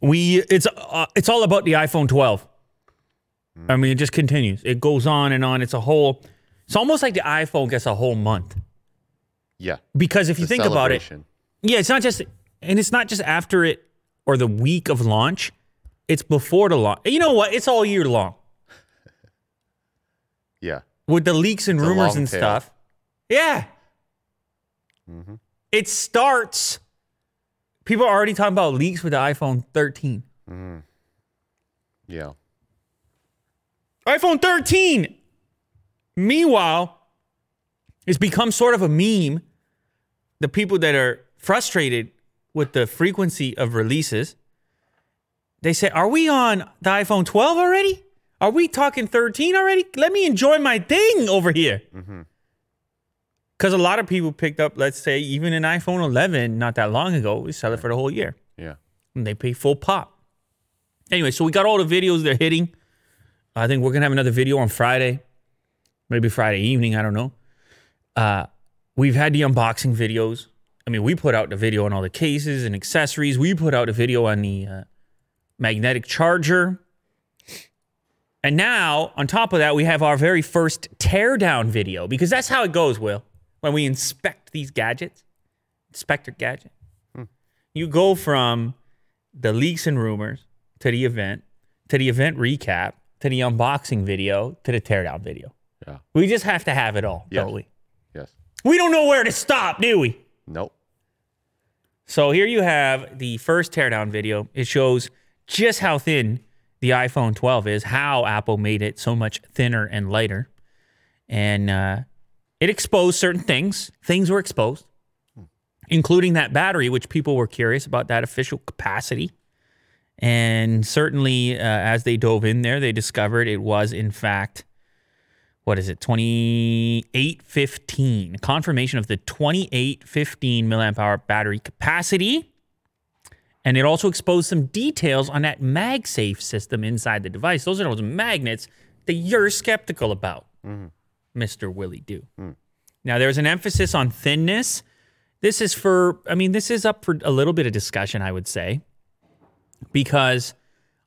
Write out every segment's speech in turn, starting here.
we it's uh, it's all about the iPhone 12. I mean, it just continues. It goes on and on. It's a whole. It's almost like the iPhone gets a whole month Yeah. because if you think about it, yeah, it's not just and it's not just after it or the week of launch. It's before the launch. You know what? It's all year long Yeah. with the leaks and It's rumors and tail. stuff. Yeah. Mm-hmm. It starts. People are already talking about leaks with the iPhone 13. Mm-hmm. Yeah. iPhone 13. Meanwhile, it's become sort of a meme. The people that are frustrated with the frequency of releases, they say, Are we on the iPhone 12 already? Are we talking 13 already? Let me enjoy my thing over here. Mm-hmm. Because a lot of people picked up, let's say, even an iPhone 11 not that long ago, we sell it for the whole year Yeah. and they pay full pop. Anyway, so we got all the videos they're hitting. I think we're gonna have another video on Friday, maybe Friday evening. I don't know. Uh, we've had the unboxing videos. I mean, we put out the video on all the cases and accessories. We put out a video on the uh, magnetic charger. And now, on top of that, we have our very first teardown video because that's how it goes, Will. When we inspect these gadgets, inspector gadget, you go from the leaks and rumors to the event to the event recap to the unboxing video to the teardown video. Yeah. We just have to have it all, Yes. don't we? Yes. We don't know where to stop, do we? Nope. So here you have the first teardown video. It shows just how thin the iPhone 12 is, how Apple made it so much thinner and lighter. And uh, it exposed certain things. Things were exposed, including that battery, which people were curious about that official capacity. And certainly, uh, as they dove in there, they discovered it was, in fact, what is it, 2815. Confirmation of the 2815 milliamp hour battery capacity. And it also exposed some details on that MagSafe system inside the device. Those are those magnets that you're skeptical about, Mr. Willie Do. Now, there's an emphasis on thinness. This is for, I mean, this is up for a little bit of discussion, I would say, because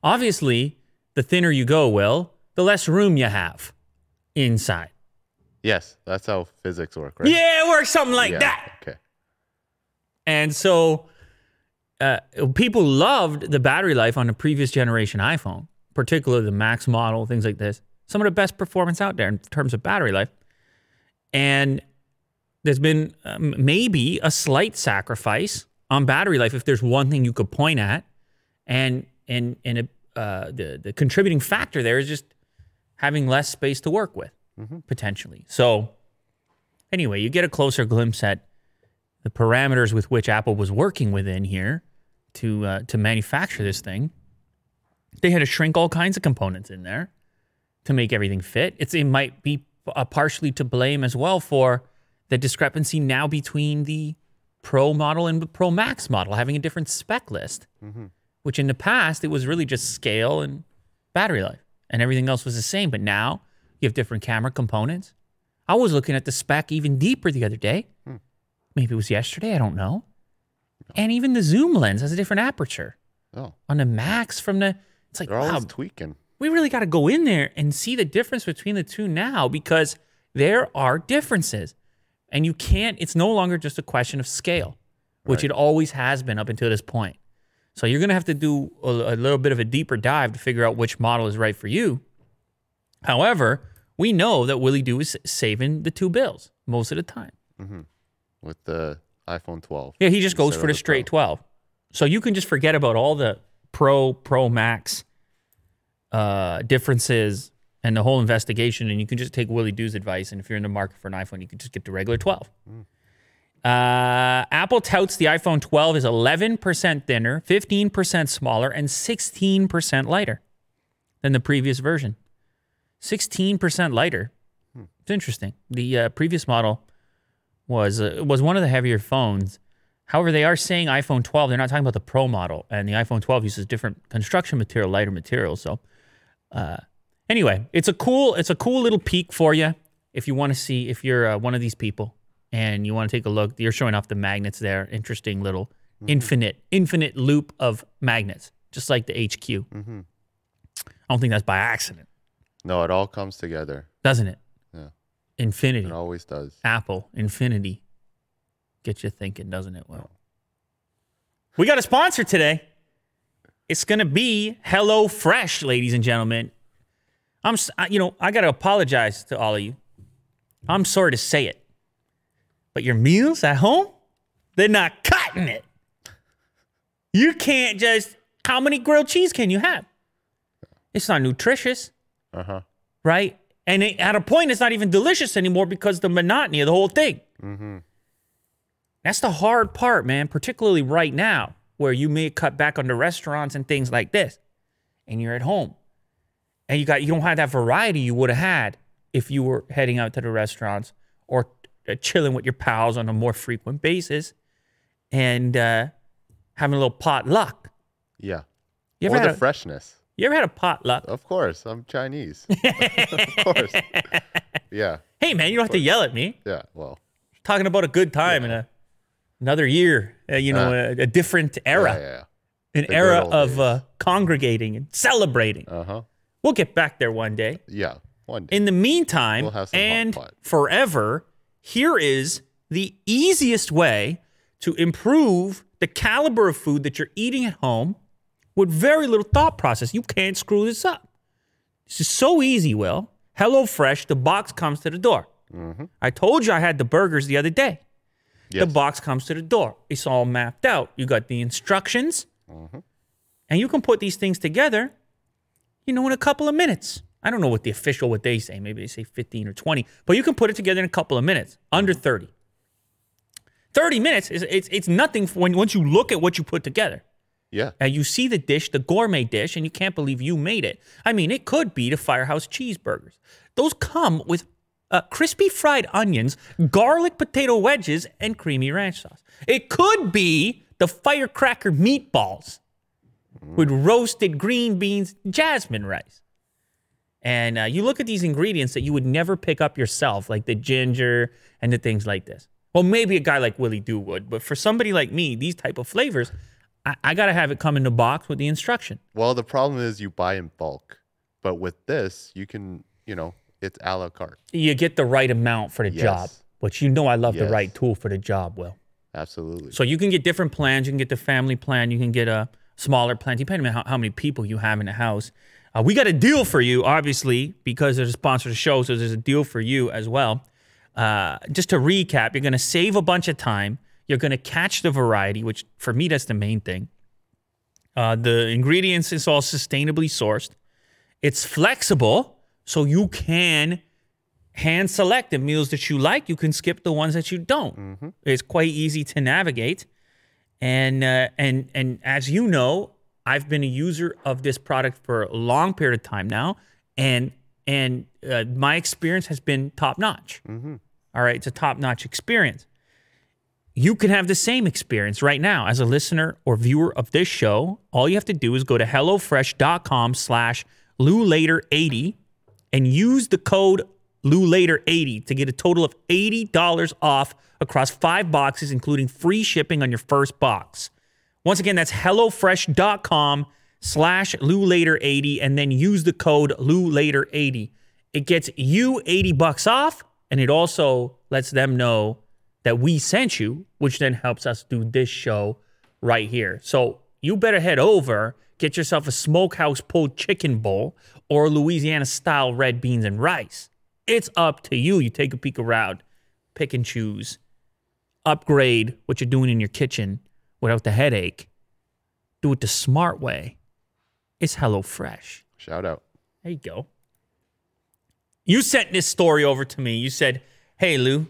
obviously, the thinner you go, Will, the less room you have inside. Yes. That's how physics work, right? Yeah, it works something like Yeah, that. Okay. And so uh, people loved the battery life on the previous generation iPhone, particularly the Max model, things like this. Some of the best performance out there in terms of battery life. And there's been um, maybe a slight sacrifice on battery life if there's one thing you could point at. And and and it, uh, the the contributing factor there is just having less space to work with potentially. So anyway, you get a closer glimpse at the parameters with which Apple was working within here to uh, to manufacture this thing. They had to shrink all kinds of components in there to make everything fit. It's it might be uh, partially to blame as well for the discrepancy now between the Pro model and the Pro Max model having a different spec list, which in the past it was really just scale and battery life, and everything else was the same. But now you have different camera components. I was looking at the spec even deeper the other day. Maybe it was yesterday. I don't know. And even the zoom lens has a different aperture Oh, on the Max from the. It's like they're wow, always tweaking. We really got to go in there and see the difference between the two now because there are differences. And you can't, it's no longer just a question of scale, which it always has been up until this point. So you're going to have to do a, a little bit of a deeper dive to figure out which model is right for you. However, we know that Willie Do is saving the two bills most of the time. Mm-hmm. with the iPhone 12. Yeah, he just goes for of the straight Pro. 12. So you can just forget about all the Pro, Pro Max uh, differences and the whole investigation, and you can just take Willie Doo's advice. And if you're in the market for an iPhone, you can just get the regular 12. Uh, Apple touts the iPhone 12 is 11% thinner, 15% smaller, and 16% lighter than the previous version. 16% lighter. It's interesting. The uh, previous model was uh, was one of the heavier phones. However, they are saying iPhone 12. They're not talking about the Pro model, and the iPhone 12 uses different construction material, lighter material. So, uh, anyway, it's a cool it's a cool little peek for you if you want to see if you're uh, one of these people and you want to take a look. You're showing off the magnets there. Interesting little infinite infinite loop of magnets just like the HQ. Mm-hmm. I don't think that's by accident, No, it all comes together. doesn't it? Yeah. Infinity, It always does. Apple, Infinity. Get you thinking, doesn't it? Well, we got a sponsor today. It's going to be Hello Fresh, ladies and gentlemen. I'm, you know, I got to apologize to all of you. I'm sorry to say it, but your meals at home, they're not cutting it. You can't just. How many grilled cheese can you have? It's not nutritious, Uh huh. right? And it, at a point, it's not even delicious anymore because the monotony of the whole thing. Mm-hmm. That's the hard part, man, particularly right now where you may cut back on the restaurants and things like this and you're at home. And you got you don't have that variety you would have had if you were heading out to the restaurants or uh, chilling with your pals on a more frequent basis and uh, having a little potluck. Yeah. You or ever, the had a, freshness. you ever had a potluck? Of course. I'm Chinese. of course. Yeah. Hey, man, you don't have to yell at me. Yeah. Well. Talking about a good time and a another year, uh, you know, a, a different era. Yeah. Yeah. an The era of uh, congregating and celebrating. Uh huh. We'll get back there one day. Yeah. One day. In the meantime, We'll and forever, here is the easiest way to improve the caliber of food that you're eating at home with very little thought process. You can't screw this up. This is so easy, Will. HelloFresh, the box comes to the door. I told you I had the burgers the other day. Yes. The box comes to the door. It's all mapped out. You got the instructions, mm-hmm. and you can put these things together, you know, in a couple of minutes. I don't know what the official, what they say. Maybe they say 15 or 20, but you can put it together in a couple of minutes, under mm-hmm. 30. 30 minutes is it's, it's nothing for when once you look at what you put together. Yeah. And you see the dish, the gourmet dish, and you can't believe you made it. I mean, it could be the Firehouse cheeseburgers. Those come with uh, crispy fried onions, garlic potato wedges, and creamy ranch sauce. It could be the firecracker meatballs with roasted green beans, jasmine rice. And uh, you look at these ingredients that you would never pick up yourself, like the ginger and the things like this. Well, maybe a guy like Willie Do would, but for somebody like me, these type of flavors, I, I gotta have it come in the box with the instruction. Well, the problem is you buy in bulk, but with this, you can, you know, it's a la carte. You get the right amount for the job, Yes. which you know I love the right tool for the job, Will. Absolutely. So you can get different plans. You can get the family plan. You can get a smaller plan, depending on how, how many people you have in the house. Uh, we got a deal for you, obviously, because there's a sponsor of the show. So there's a deal for you as well. Uh, just to recap, you're going to save a bunch of time. You're going to catch the variety, which for me, that's the main thing. Uh, the ingredients is all sustainably sourced. It's flexible, so you can hand select the meals that you like. You can skip the ones that you don't. It's quite easy to navigate. And uh, and and as you know, I've been a user of this product for a long period of time now, and and uh, my experience has been top notch. All right, it's a top notch experience. You can have the same experience right now as a listener or viewer of this show. All you have to do is go to HelloFresh.com slash LouLater80 and use the code LouLater80 to get a total of $80 off across five boxes, including free shipping on your first box. Once again, that's HelloFresh.com slash LouLater80 and then use the code LouLater80. It gets you 80 bucks off and it also lets them know that we sent you, which then helps us do this show right here. So you better head over, get yourself a smokehouse pulled chicken bowl or Louisiana style red beans and rice. It's up to you. You take a peek around, pick and choose, upgrade what you're doing in your kitchen without the headache. Do it the smart way. It's HelloFresh. Shout out. There you go. You sent this story over to me. You said, Hey, Lou,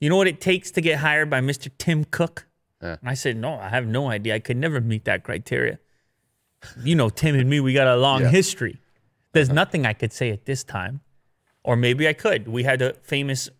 you know what it takes to get hired by Mr. Tim Cook? Yeah. And I said, No, I have no idea. I could never meet that criteria. You know, Tim and me, we got a long Yeah. history. There's nothing I could say at this time. Or maybe I could. We had a famous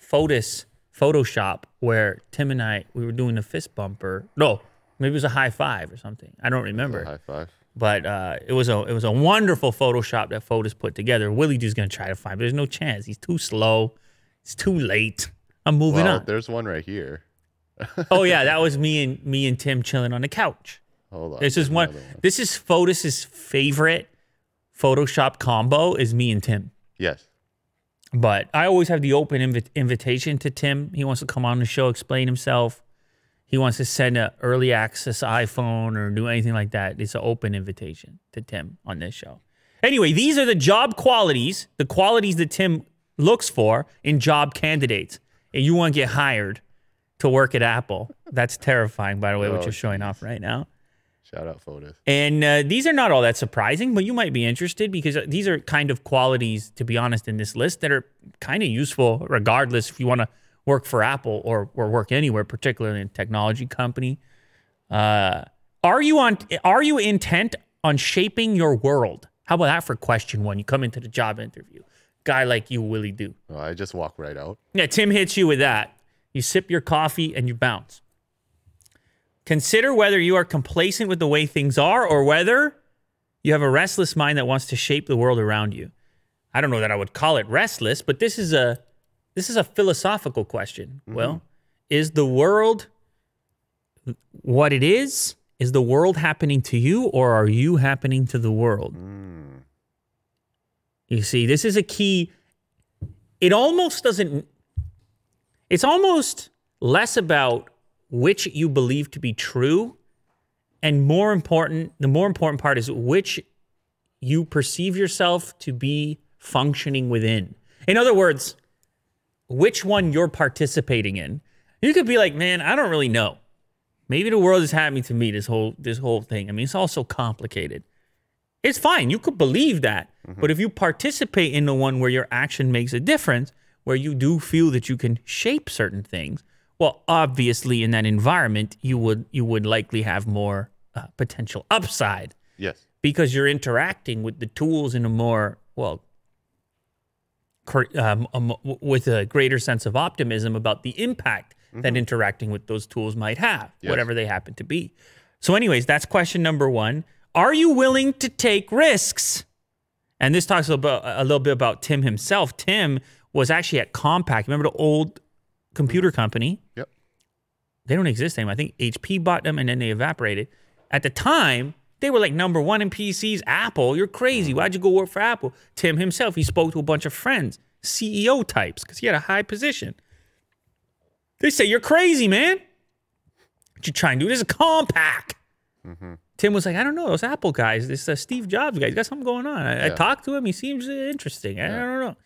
Fotis Photoshop where Tim and I, we were doing a fist bumper. No, maybe it was a high five or something. I don't remember High five. but uh, it was a it was a wonderful Photoshop that Fotis put together. Willie D's gonna try to find, but there's no chance. He's too slow. It's too late. I'm moving Well, on. there's one right here. Oh yeah, that was me and me and Tim chilling on the couch. Hold on. This is one. one. This is Fotis's favorite Photoshop combo is me and Tim. Yes. But I always have the open invi- invitation to Tim. He wants to come on the show, explain himself. He wants to send an early access iPhone or do anything like that. It's an open invitation to Tim on this show. Anyway, these are the job qualities, the qualities that Tim looks for in job candidates. And you want to get hired to work at Apple. That's terrifying, by the way, what Oh, you're showing off right now. Shout out Fotis. And uh, these are not all that surprising, but you might be interested because uh, these are kind of qualities, to be honest, in this list that are kind of useful regardless if you want to work for Apple or, or work anywhere, particularly in a technology company. Uh, are you on? Are you intent on shaping your world? How about that for question one? You come into the job interview, guy like you, Willie do. Oh, I just walk right out. Yeah, Tim hits you with that. You sip your coffee and you bounce. Consider whether you are complacent with the way things are or whether you have a restless mind that wants to shape the world around you. I don't know that I would call it restless, but this is a this is a philosophical question. Mm-hmm. Well, is the world what it is? Is the world happening to you or are you happening to the world? Mm. You see, this is a key. It almost doesn't, it's almost less about which you believe to be true. And more important, the more important part is which you perceive yourself to be functioning within. In other words, which one you're participating in. You could be like, man, I don't really know. Maybe the world is happening to me. This whole this whole thing. I mean, it's all so complicated. It's fine. You could believe that, mm-hmm. but if you participate in the one where your action makes a difference, where you do feel that you can shape certain things, well, obviously in that environment, you would you would likely have more uh, potential upside. Yes. because you're interacting with the tools in a more well um, um, with a greater sense of optimism about the impact that interacting with those tools might have Yes. whatever they happen to be. So anyways that's question number one. Are you willing to take risks? And this talks about a little bit about tim himself. Tim was actually at compaq. Remember the old computer company Yep. they don't exist anymore. I think HP bought them and then they evaporated. At the time, they were like number one in PCs. Apple, you're crazy. Why'd you go work for Apple? Tim himself, he spoke to a bunch of friends, CEO types, because he had a high position. They say, You're crazy, man. What you trying to do? This is a Compaq. Tim was like, I don't know, those Apple guys, this uh, Steve Jobs guy, he's got something going on. I, I talked to him, he seems interesting. I, I don't know.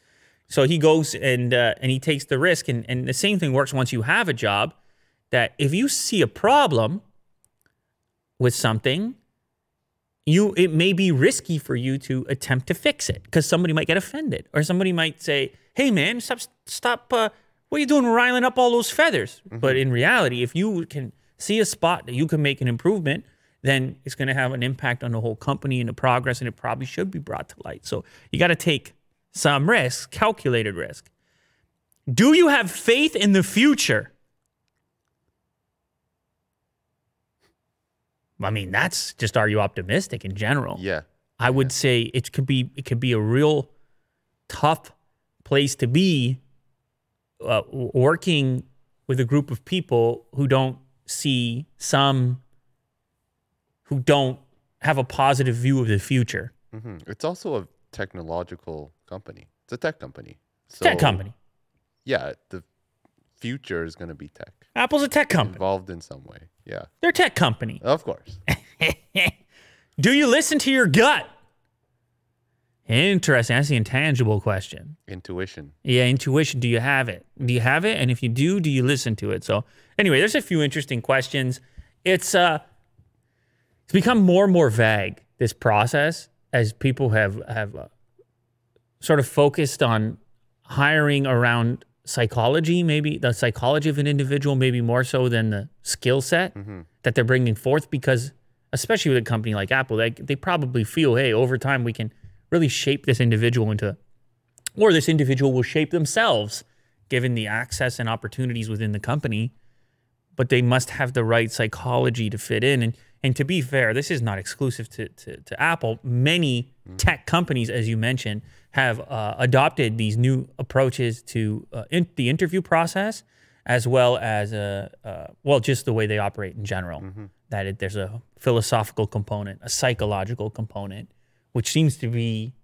So he goes and uh, and he takes the risk, and, and the same thing works once you have a job. That if you see a problem with something, you it may be risky for you to attempt to fix it because somebody might get offended or somebody might say, "Hey, man, stop stop! Uh, what are you doing, riling up all those feathers?" But in reality, if you can see a spot that you can make an improvement, then it's going to have an impact on the whole company and the progress, and it probably should be brought to light. So you got to take some risk, calculated risk. Do you have faith in the future? I mean, that's just are you optimistic in general? Yeah. I would say it could be it could be a real tough place to be uh, working with a group of people who don't see some who don't have a positive view of the future. hmm It's also a technological company. It's a tech company. So, tech company. Yeah, the future is going to be tech. Apple's a tech company. Involved in some way. Yeah. They're a tech company. Of course. Do you listen to your gut? Interesting. That's the intangible question. Intuition. Yeah, intuition. Do you have it? Do you have it? And if you do, do you listen to it? So anyway, there's a few interesting questions. It's uh it's become more and more vague, this process, as people have have uh, sort of focused on hiring around psychology, maybe the psychology of an individual, maybe more so than the skill set mm-hmm. that they're bringing forth. Because especially with a company like Apple, they they probably feel, hey, over time we can really shape this individual into or this individual will shape themselves given the access and opportunities within the company but they must have the right psychology to fit in. And and to be fair this is not exclusive to to, to apple. Many mm-hmm. tech companies as you mentioned have uh, adopted these new approaches to uh, in, the interview process as well as uh, uh, well just the way they operate in general that it, there's a philosophical component, a psychological component, which seems to be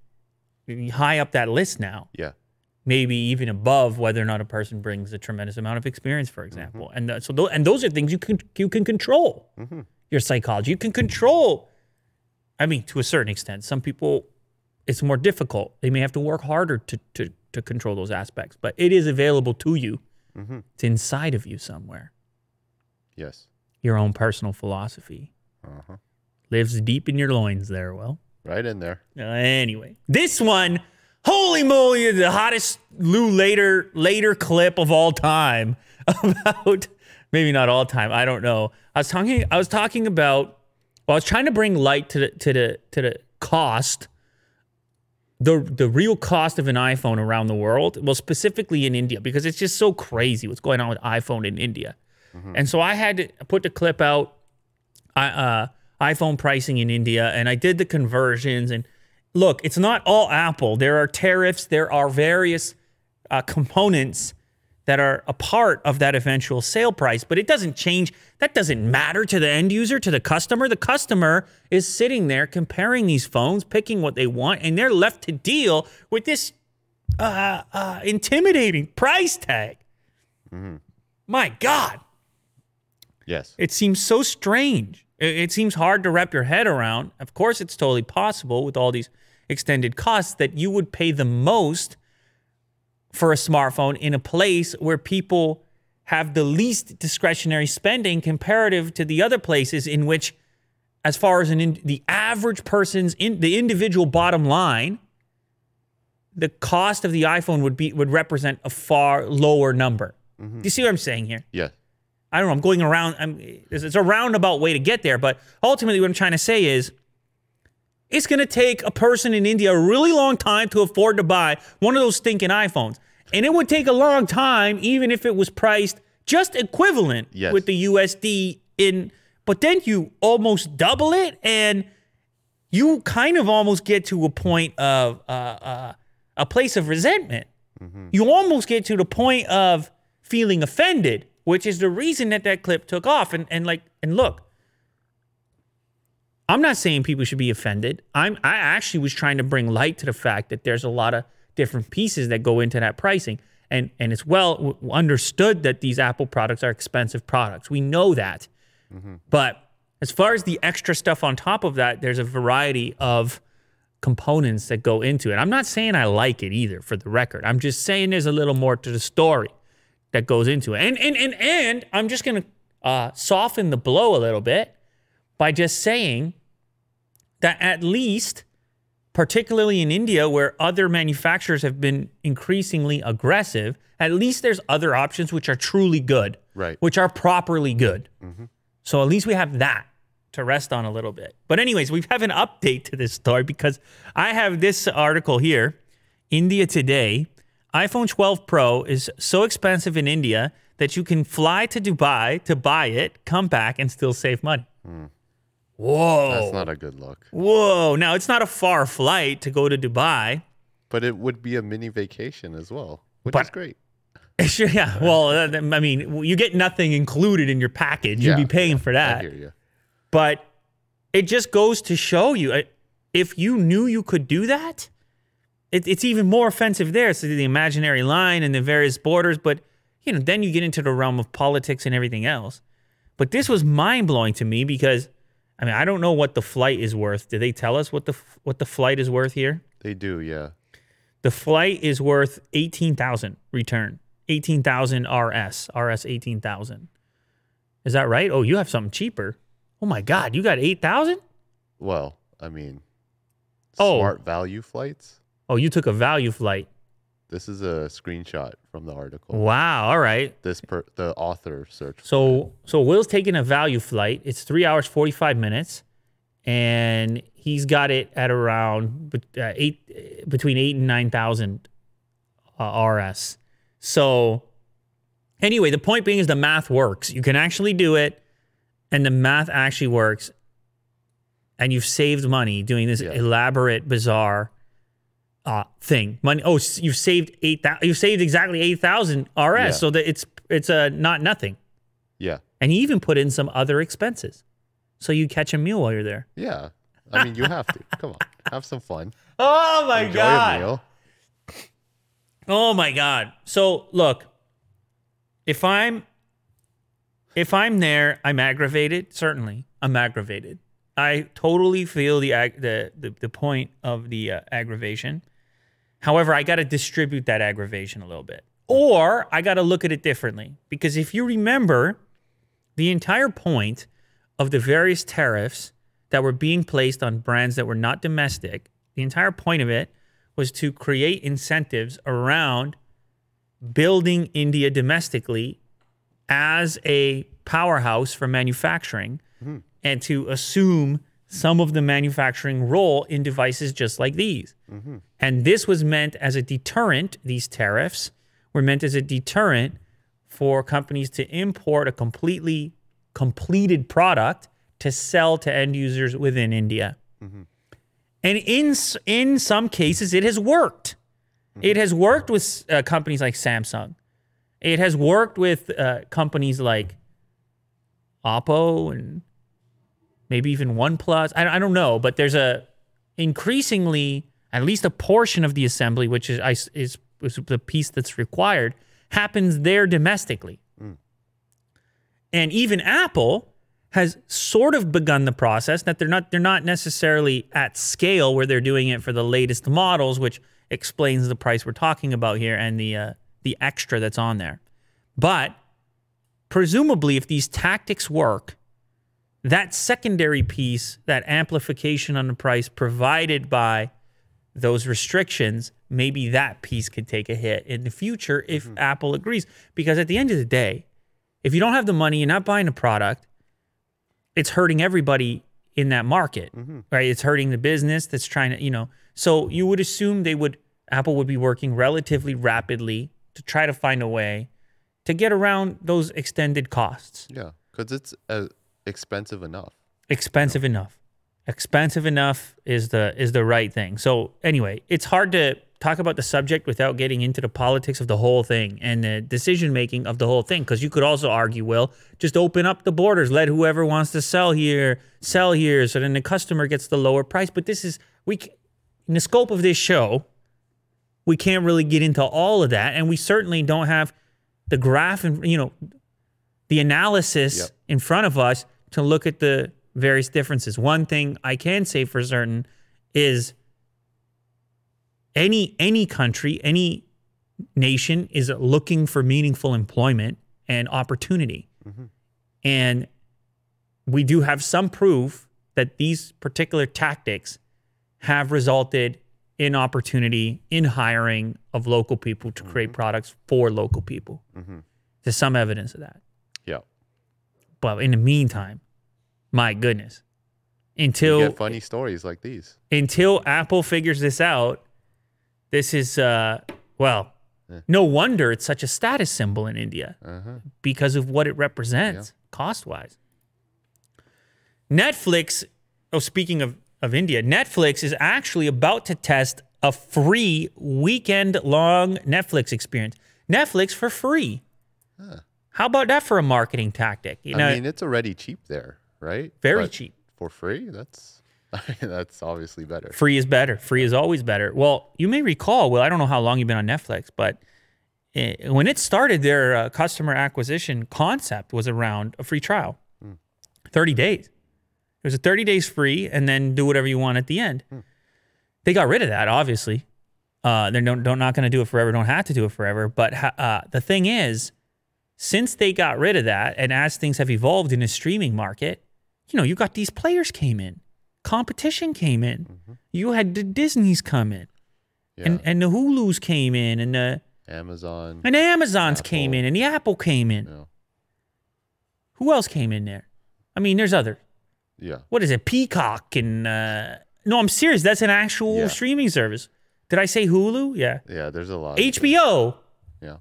high up that list now. Yeah. Maybe even above whether or not a person brings a tremendous amount of experience, for example. And th- so, tho- and those are things you can you can control. Your psychology, you can control. I mean, to a certain extent, some people it's more difficult. They may have to work harder to to to control those aspects, but it is available to you. It's inside of you somewhere. Yes. Your own personal philosophy Uh-huh. lives deep in your loins. There, well. Right in there. Uh, anyway, this one, holy moly, the hottest Lou later later clip of all time about maybe not all time. I don't know. I was talking. I was talking about. Well, I was trying to bring light to the to the to the cost. The, the real cost of an iPhone around the world, well, specifically in India, because it's just so crazy what's going on with iPhone in India. And so I had to put the clip out uh, iPhone pricing in India, and I did the conversions. And look, it's not all Apple. There are tariffs. There are various uh, components that are a part of that eventual sale price, but it doesn't change. That doesn't matter to the end user, to the customer. The customer is sitting there comparing these phones, picking what they want, and they're left to deal with this uh, uh, intimidating price tag. Mm-hmm. My God. Yes. It seems so strange. It, it seems hard to wrap your head around. Of course, it's totally possible with all these extended costs that you would pay the most for a smartphone in a place where people have the least discretionary spending comparative to the other places in which as far as an in, the average person's in the individual bottom line the cost of the iPhone would be would represent a far lower number. Do you see what I'm saying here? yeah I don't know. I'm going around. I'm, it's it's a roundabout way to get there, but ultimately, what I'm trying to say is, it's going to take a person in India a really long time to afford to buy one of those stinking iPhones, and it would take a long time, even if it was priced just equivalent Yes. with the USD in. But then you almost double it, and you kind of almost get to a point of uh, uh, a place of resentment. You almost get to the point of feeling offended, which is the reason that that clip took off. And and like and look, I'm not saying people should be offended. I'm I actually was trying to bring light to the fact that there's a lot of different pieces that go into that pricing. And and it's well understood that these Apple products are expensive products. We know that. But as far as the extra stuff on top of that, there's a variety of components that go into it. I'm not saying I like it either, for the record. I'm just saying there's a little more to the story that goes into it. And and and and I'm just gonna uh, soften the blow a little bit by just saying that at least, particularly in India, where other manufacturers have been increasingly aggressive, at least there's other options which are truly good, Right. which are properly good. Mm-hmm. So at least we have that to rest on a little bit. But anyways, we have an update to this story because I have this article here, India Today. iPhone 12 Pro is so expensive in India that you can fly to Dubai to buy it, come back, and still save money. Hmm. Whoa. That's not a good look. Whoa. Now, it's not a far flight to go to Dubai. But it would be a mini vacation as well, which But- is great. Sure, yeah. Well, uh, I mean, you get nothing included in your package. You'd Yeah, be paying for that. I hear you. But it just goes to show you uh, if you knew you could do that, it, it's even more offensive there. So the imaginary line and the various borders, but you know, then you get into the realm of politics and everything else. But this was mind blowing to me because, I mean, I don't know what the flight is worth. Did they tell us what the what the flight is worth here? They do, yeah. The flight is worth eighteen thousand return, eighteen thousand RS, RS eighteen thousand. Is that right? Oh, you have something cheaper. Oh my God, you got eight thousand? Well, I mean, Oh. smart value flights. Oh, you took a value flight. This is a screenshot from the article. Wow. All right. This per the author search. So so Will's taking a value flight. It's three hours forty five minutes, and he's got it at around uh, eight between eight and nine thousand uh, RS. So anyway, the point being is the math works. You can actually do it, and the math actually works. And you've saved money doing this Yeah. elaborate, bizarre uh, thing. Money. Oh, you've saved eight. You've saved exactly eight thousand RS. Yeah. So that it's it's a not nothing. Yeah. And he even put in some other expenses. so you catch a meal while you're there. Yeah. I mean, you have to. Come on. Have some fun. Oh my Enjoy meal. Oh my god. So look, if I'm if I'm there, I'm aggravated. Certainly, I'm aggravated. I totally feel the the the, the point of the uh, aggravation. However, I got to distribute that aggravation a little bit, or I got to look at it differently. Because if you remember, the entire point of the various tariffs that were being placed on brands that were not domestic, the entire point of it was to create incentives around building India domestically as a powerhouse for manufacturing hmm. and to assume some of the manufacturing role in devices just like these. And this was meant as a deterrent, these tariffs were meant as a deterrent for companies to import a completely completed product to sell to end users within India. And in in some cases, it has worked. It has worked with uh, companies like Samsung. It has worked with uh, companies like Oppo and maybe even OnePlus. I, I don't know, but there's a increasingly at least a portion of the assembly, which is is, is the piece that's required, happens there domestically. And even Apple has sort of begun the process that they're not they're not necessarily at scale where they're doing it for the latest models, which explains the price we're talking about here and the uh, the extra that's on there. But presumably, if these tactics work, that secondary piece, that amplification on the price provided by those restrictions, maybe that piece could take a hit in the future if Apple agrees. Because at the end of the day, if you don't have the money, you're not buying a product, it's hurting everybody in that market, right? It's hurting the business that's trying to, you know. So you would assume they would, Apple would be working relatively rapidly to try to find a way to get around those extended costs. Yeah. Because it's uh, expensive enough. Expensive enough. Expensive enough is the is the right thing. So anyway, it's hard to talk about the subject without getting into the politics of the whole thing and the decision making of the whole thing. Because you could also argue, well just open up the borders, let whoever wants to sell here sell here, so then the customer gets the lower price. But this is we in the scope of this show, we can't really get into all of that, and we certainly don't have the graph and you know the analysis Yep. in front of us to look at the various differences. One thing I can say for certain is any any country, any nation is looking for meaningful employment and opportunity. Mm-hmm. And we do have some proof that these particular tactics have resulted in opportunity in hiring of local people to create mm-hmm. products for local people. Mm-hmm. There's some evidence of that. Yeah. But in the meantime, my goodness, You until get funny stories like these. until Apple figures this out, this is uh well, no wonder it's such a status symbol in India Uh-huh. because of what it represents cost wise. Netflix, oh, speaking of, of India, Netflix is actually about to test a free weekend long Netflix experience. Netflix for free. How about that for a marketing tactic? You know, I mean, it's already cheap there, right? very But cheap. For free? That's that's obviously better. Free is better. Free is always better. Well, you may recall, well, I don't know how long you've been on Netflix, but eh, when it started, their uh, customer acquisition concept was around a free trial 30 days. It was a 30 days free and then do whatever you want at the end. They got rid of that, obviously. Uh, they're don't, don't, not going to do it forever, don't have to do it forever. But uh, the thing is, since they got rid of that, and as things have evolved in the streaming market, you know, you got these players came in, competition came in, you had the Disney's come in, Yeah. and and the Hulu's came in, and the Amazon. and the Amazons came in, and the Apple came in. Yeah. Who else came in there? I mean, there's other. Yeah. What is it? Peacock and uh, no, I'm serious. That's an actual Yeah. streaming service. Did I say Hulu? Yeah. Yeah. There's a lot. HBO Yeah.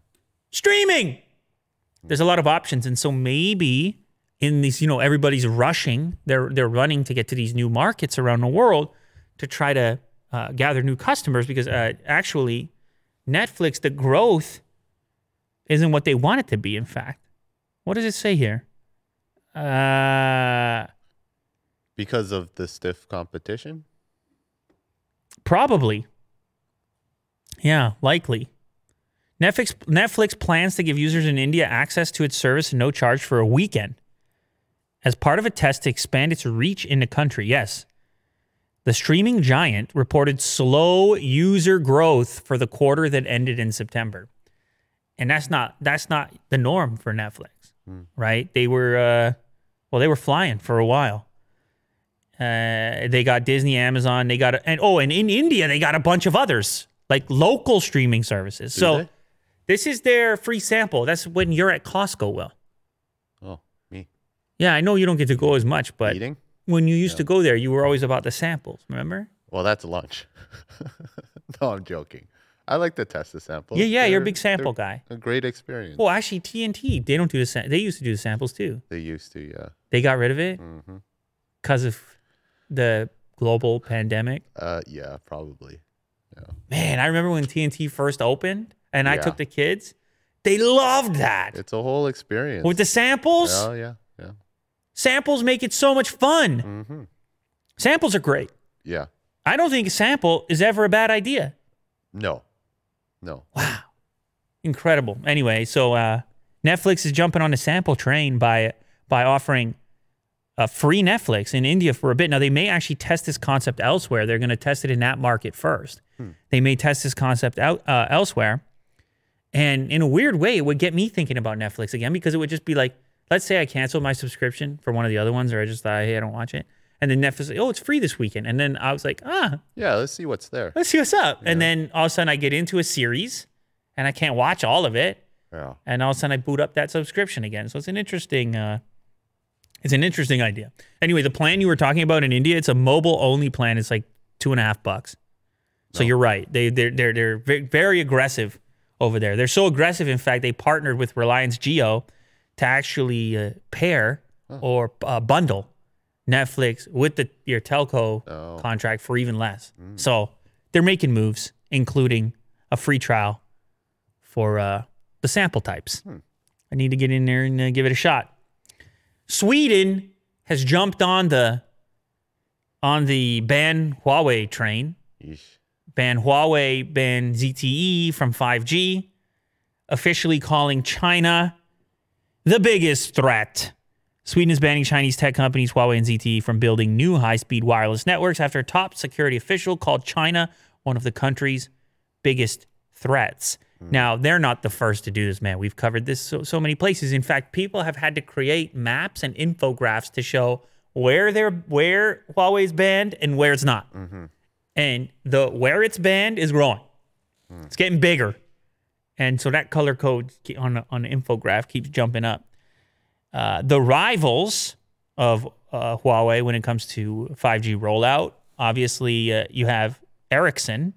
streaming. There's a lot of options, and so maybe in these, you know, everybody's rushing. They're they're running to get to these new markets around the world to try to uh, gather new customers because uh, actually, Netflix the growth isn't what they want it to be. In fact, what does it say here? Uh, because of the stiff competition. Probably. Yeah, likely. Netflix Netflix plans to give users in India access to its service no charge for a weekend as part of a test to expand its reach in the country. Yes. The streaming giant reported slow user growth for the quarter that ended in September. And that's not that's not the norm for Netflix. Right? They were uh well they were flying for a while. Uh, they got Disney, Amazon. They got and oh, and in India they got a bunch of others like local streaming services. So they? This is their free sample. That's when you're at Costco. Will Oh, me yeah, I know you don't get to go as much, but eating. when you used to go there, you were always about the samples. Remember? Well, that's lunch. no, I'm joking. I like to test the samples. Yeah, yeah, you're a big sample guy. A great experience. Well, actually, T&T they don't do the sam- they used to do the samples too. They used to, yeah. They got rid of it because of the global pandemic. Uh, yeah, probably. Yeah. Man, I remember when T&T first opened, and I took the kids. They loved that It's a whole experience. with the samples. Oh yeah, yeah. Samples make it so much fun. hmm Samples are great. Yeah. I don't think a sample is ever a bad idea. No, no. Wow. Incredible. Anyway, so uh, Netflix is jumping on the sample train by by offering a free Netflix in India for a bit. Now they may actually test this concept elsewhere. They're going to test it in that market first. They may test this concept out uh, elsewhere. And in a weird way, it would get me thinking about Netflix again because it would just be like, let's say I canceled my subscription for one of the other ones, or I just thought, hey, I don't watch it. And then Netflix, oh, it's free this weekend. And then I was like, ah, Yeah, let's see what's there. let's see what's up. And then all of a sudden I get into a series and I can't watch all of it. Yeah. And all of a sudden I boot up that subscription again. So it's an interesting, uh, it's an interesting idea. Anyway, the plan you were talking about in India, it's a mobile only plan. It's like two and a half bucks. So you're right. They they're they're they're very aggressive over there. They're so aggressive. In fact, they partnered with Reliance Jio to actually uh, pair or uh, bundle Netflix with the your telco Oh. contract for even less. So they're making moves, including a free trial for uh, the sample types. I need to get in there and uh, give it a shot. Sweden has jumped on the on the ban Huawei train. Yeesh. Ban Huawei, ban ZTE from 5G, officially calling China the biggest threat. Sweden is banning Chinese tech companies Huawei and ZTE from building new high speed wireless networks after a top security official called China one of the country's biggest threats. Hmm. Now, they're not the first to do this, man. We've covered this so, so many places. In fact, people have had to create maps and infographics to show where they're where Huawei's banned and where it's not. Mm-hmm. And the where it's banned is growing. It's getting bigger. And so that color code on the, on the infograph keeps jumping up. Uh, the rivals of uh, Huawei when it comes to 5G rollout, obviously, uh, you have Ericsson,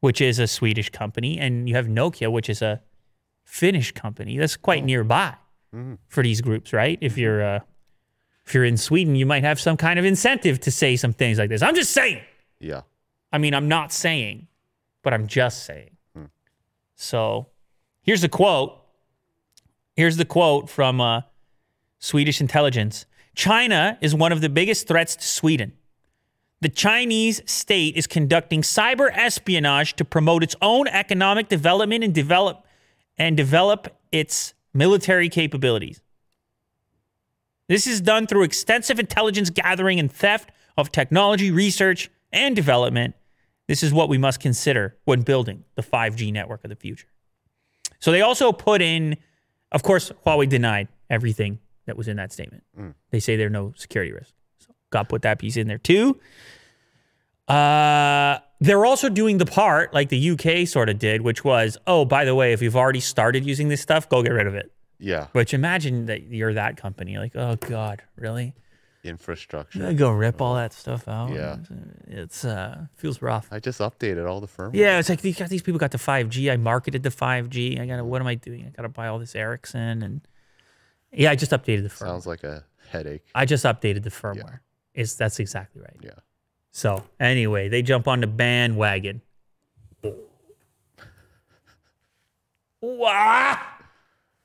which is a Swedish company, and you have Nokia, which is a Finnish company. That's quite nearby for these groups, right? If you're uh, if you're in Sweden, you might have some kind of incentive to say some things like this. I'm just saying. Yeah. I mean, I'm not saying, but I'm just saying. So here's a quote. Here's the quote from uh, Swedish intelligence China is one of the biggest threats to Sweden. The Chinese state is conducting cyber espionage to promote its own economic development and develop and develop its military capabilities. This is done through extensive intelligence gathering and theft of technology research and development. This is what we must consider when building the 5G network of the future. So they also put in, of course, Huawei denied everything that was in that statement. They say there are no security risks. So got to put that piece in there too. Uh, they're also doing the part like the UK sort of did, which was, oh, by the way, if you've already started using this stuff, go get rid of it. Yeah. Which imagine that you're that company. Like, oh God, really? Infrastructure. Go rip all that stuff out. Yeah. It's uh feels rough. I just updated all the firmware. Yeah, it's like these got these people got the 5G. I marketed the 5G. I gotta what am I doing? I gotta buy all this Ericsson and yeah, I just updated the firmware. Sounds like a headache. I just updated the firmware. It's that's exactly right. Yeah. So anyway, they jump on the bandwagon. Wow.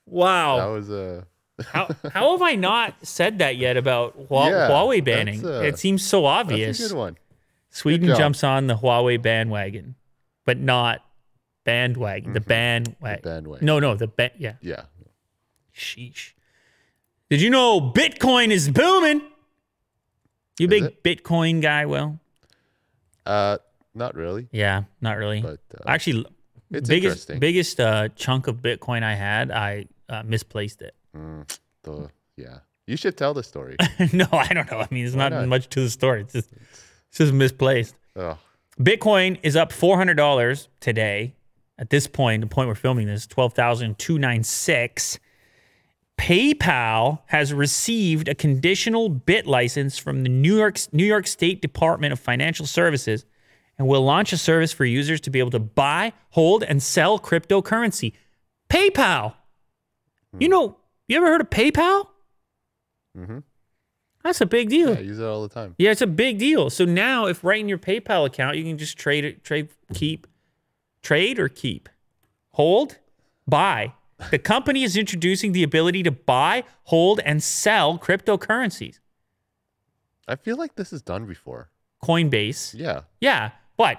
Wow. That was a How, how have I not said that yet about Hua- Yeah, Huawei banning? that's, uh, it seems so That's obvious. a good one. Sweden job. jumps on the Huawei bandwagon, but not bandwagon. The bandwagon. bandwagon. No, no, the ba- yeah. Yeah. Sheesh. Did you know Bitcoin is booming? You big it? Bitcoin guy, Will? Uh, not really, Yeah, not really. but uh, Actually, it's biggest biggest uh, chunk of Bitcoin I had, I uh, misplaced it. Mm, the yeah. You should tell the story. no, I don't know. I mean, it's not, not? much to the story. It's just it's just misplaced. oh, Bitcoin is up four hundred dollars today. At this point, the point we're filming this, twelve thousand two nine six. PayPal has received a conditional BitLicense from the New York New York State Department of Financial Services and will launch a service for users to be able to buy, hold, and sell cryptocurrency. PayPal. You know, you ever heard of PayPal? Mm-hmm. That's a big deal. yeah. I use it all the time. Yeah, it's a big deal. So now, if right in your PayPal account, you can just trade it, trade, keep, trade or keep, hold, buy. The company is introducing the ability to buy, hold, and sell cryptocurrencies. I feel like this is done before. Coinbase, Yeah. yeah, but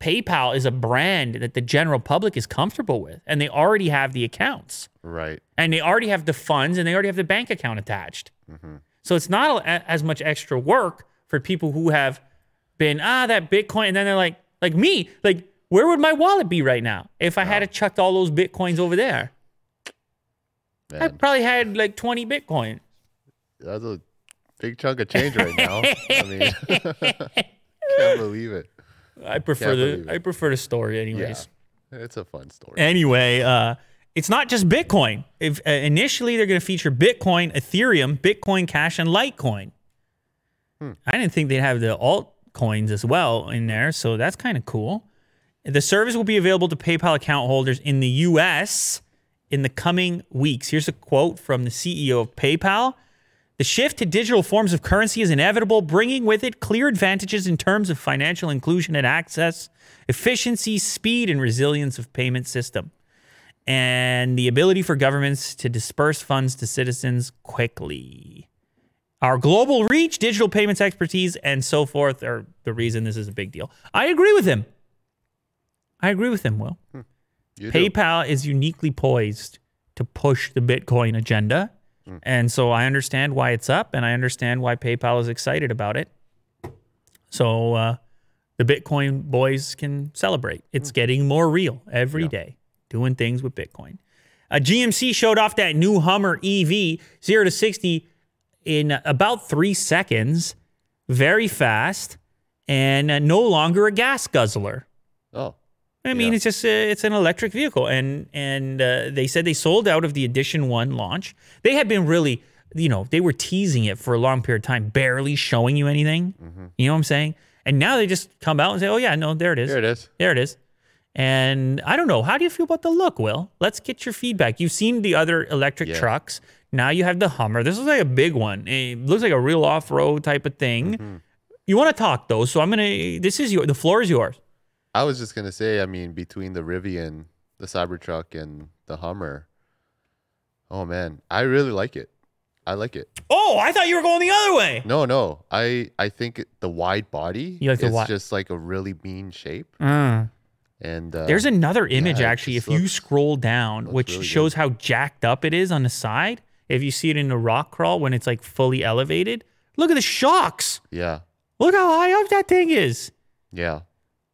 PayPal is a brand that the general public is comfortable with, and they already have the accounts, Right. and they already have the funds, and they already have the bank account attached. So it's not a, as much extra work for people who have been ah that Bitcoin, and then they're like like me, like where would my wallet be right now if I had to chucked all those bitcoins over there? I probably had like twenty bitcoin. that's a big chunk of change right now. I mean, can't believe it. I prefer the. I prefer the story, anyways. It's a fun story. Anyway, uh, it's not just Bitcoin. If uh, initially they're going to feature Bitcoin, Ethereum, Bitcoin Cash, and Litecoin. I didn't think they'd have the altcoins as well in there, so that's kind of cool. The service will be available to PayPal account holders in the U.S. in the coming weeks. Here's a quote from the CEO of PayPal. The shift to digital forms of currency is inevitable, bringing with it clear advantages in terms of financial inclusion and access, efficiency, speed, and resilience of payment system, and the ability for governments to disperse funds to citizens quickly. Our global reach, digital payments expertise, and so forth are the reason this is a big deal. I agree with him. I agree with him, Will. Hmm. Do. PayPal is uniquely poised to push the Bitcoin agenda. And so I understand why it's up and I understand why PayPal is excited about it. So uh, the Bitcoin boys can celebrate. It's getting more real every day, doing things with Bitcoin. Uh, GMC showed off that new Hummer EV, 0 to 60 in about three seconds, very fast, and uh, no longer a gas guzzler. I mean, Yeah. it's just uh, it's an electric vehicle, and and uh, they said they sold out of the Edition One launch. They had been really, you know, they were teasing it for a long period of time, barely showing you anything. You know what I'm saying? And now they just come out and say, "Oh yeah, no, there it is, There it is. there it is." And I don't know, how do you feel about the look, Will? Let's get your feedback. You've seen the other electric Yeah. trucks. Now you have the Hummer. This is like a big one. It looks like a real off-road type of thing. Mm-hmm. You want to talk though, so I'm gonna. This is your. The floor is yours. I was just gonna say, I mean, between the Rivian, the Cybertruck, and the Hummer. Oh man, I really like it. I like it. Oh, I thought you were going the other way. No, no, I I think the wide body You like the is wi- just like a really mean shape, Mm. and uh, There's another image yeah, actually. If just you scroll down, which really good. shows how jacked up it is on the side. If you see it in the rock crawl when it's like fully elevated, look at the shocks. yeah, Look how high up that thing is. yeah.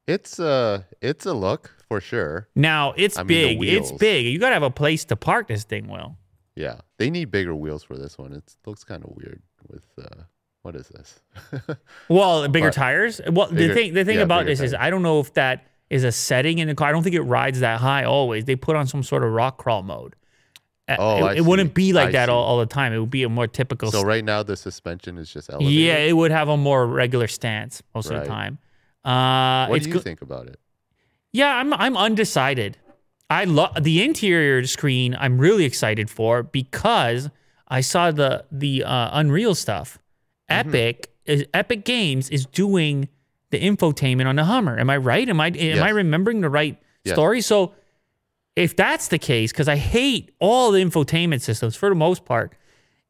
It's uh, it's a look for sure. Now it's I mean, big. It's big. You gotta have a place to park this thing. Well, Yeah, they need bigger wheels for this one. It looks kind of weird with uh, what is this? Well, bigger But- tires. Well, the thing the thing yeah, about bigger this is. I don't know if that is a setting in the car. I don't think it rides that high always. They put on some sort of rock crawl mode. Uh, Oh, it, it wouldn't be like I that all, all the time. It would be a more typical so right now the suspension is just elevated. Yeah, it would have a more regular stance most of the time. Uh, What do you go- think about it? yeah, I'm I'm undecided. I love the interior screen. I'm really excited for because I saw the the uh, Unreal stuff. Mm-hmm. Epic is Epic Games is doing the infotainment on the Hummer. Am I right? Am I am I remembering the right Yes. story? So if that's the case, because I hate all the infotainment systems for the most part,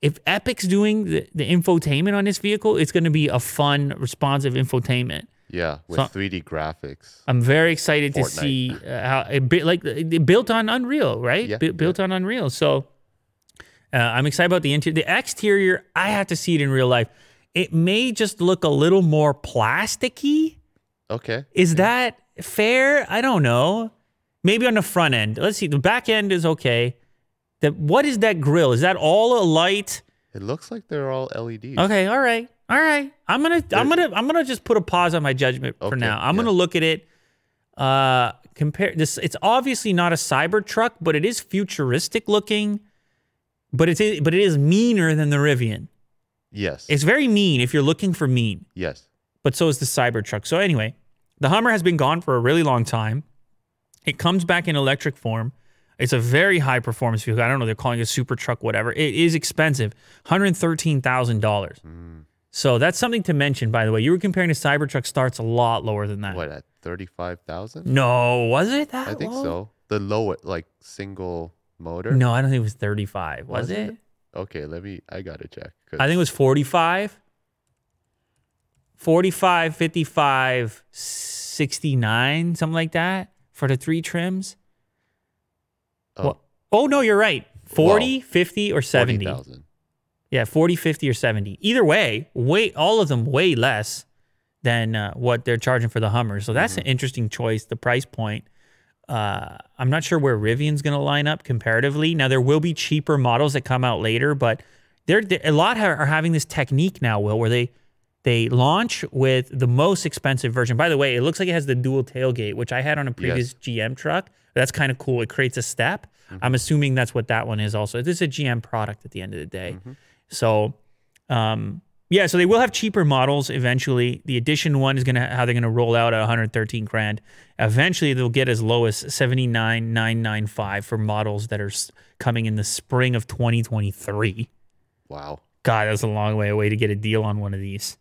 if Epic's doing the, the infotainment on this vehicle, it's going to be a fun, responsive infotainment. Yeah, with So- 3D graphics. I'm very excited to see uh, how it bu- like it built on Unreal, right? Yeah, Bu- built on Unreal. So uh, I'm excited about the interior. The exterior, I have to see it in real life. It may just look a little more plasticky. Okay. Is that fair? I don't know. Maybe on the front end. Let's see. The back end is okay. The, what is that grill? Is that all a light? It looks like they're all LEDs. Okay, all right, all right. I'm gonna, I'm gonna, I'm gonna just put a pause on my judgment for now. I'm yeah. gonna look at it. Uh, compare this. It's obviously not a cyber truck, but it is futuristic looking. But it's but it is meaner than the Rivian. Yes. It's very mean if you're looking for mean. yes. But so is the Cybertruck. So anyway, the Hummer has been gone for a really long time. It comes back in electric form. It's a very high performance vehicle. I don't know. They're calling it a super truck, whatever. It is expensive, hundred thirteen thousand dollars. So that's something to mention. By the way, you were comparing to Cybertruck. Starts a lot lower than that. What at 35,000? No, was it that? I think low? so. The low like single motor. No, I don't think it was thirty-five. Was, Was it? it? Okay, let me I got to check. I think it was 45. 45, 55, 69, something like that for the three trims. oh, Well, oh, no, you're right. 40, 50, or 70. 40,000. Yeah, 40, 50, or 70. Either way, way all of them way less than uh, what they're charging for the Hummer. So that's an interesting choice, the price point. Uh, I'm not sure where Rivian's going to line up comparatively. Now, there will be cheaper models that come out later, but they're, they a lot are, are having this technique now, Will, where they they launch with the most expensive version. By the way, it looks like it has the dual tailgate, which I had on a previous GM truck. That's kind of cool. It creates a step. I'm assuming that's what that one is also. This is a GM product at the end of the day. So, um, yeah, so they will have cheaper models eventually. The edition one is gonna how they're gonna roll out at 113 grand. Eventually, they'll get as low as 79,995 for models that are coming in the spring of 2023. Wow. God, that's a long way away to get a deal on one of these.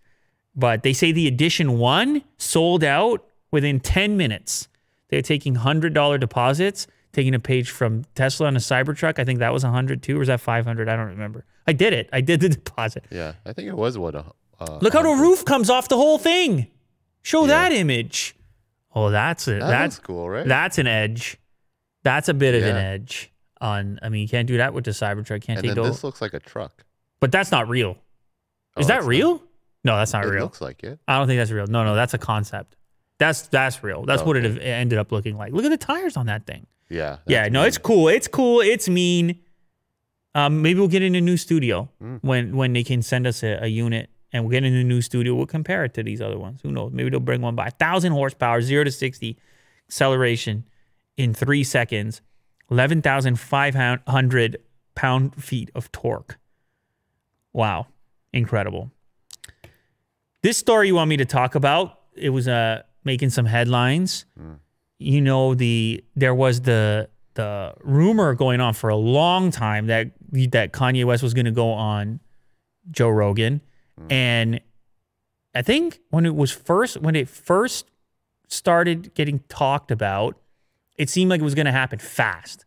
But they say the edition one sold out within 10 minutes. They're taking $100 deposits, taking a page from Tesla on a Cybertruck. I think that was 100 too, or was that 500? I don't remember. I did it. I did the deposit. Yeah, I think it was what a uh, Look how the roof comes off the whole thing. Show Yeah. that image. Oh, that's it. That That's cool, right? that's an edge. That's a bit of an edge. On, I mean, you can't do that with the Cybertruck. Can't and take then this looks like a truck. But that's not real. Is Oh, that it's not- real? No, that's not It real. looks like it. I don't think that's real. No, no, that's a concept. That's that's real. That's what it Okay. have- it ended up looking like. Look at the tires on that thing. Yeah. yeah, no, mean. it's cool. It's cool. It's mean. Um, maybe we'll get in a new studio Mm. when when they can send us a, a unit and we'll get in a new studio. We'll compare it to these other ones. Who knows? Maybe they'll bring one by. Thousand horsepower, zero to sixty, acceleration in three seconds, eleven thousand five hundred pound feet of torque. Wow, incredible. This story you want me to talk about? It was uh making some headlines. You know the there was the the rumor going on for a long time that that Kanye West was going to go on Joe Rogan, mm. and I think when it was first when it first started getting talked about, it seemed like it was going to happen fast.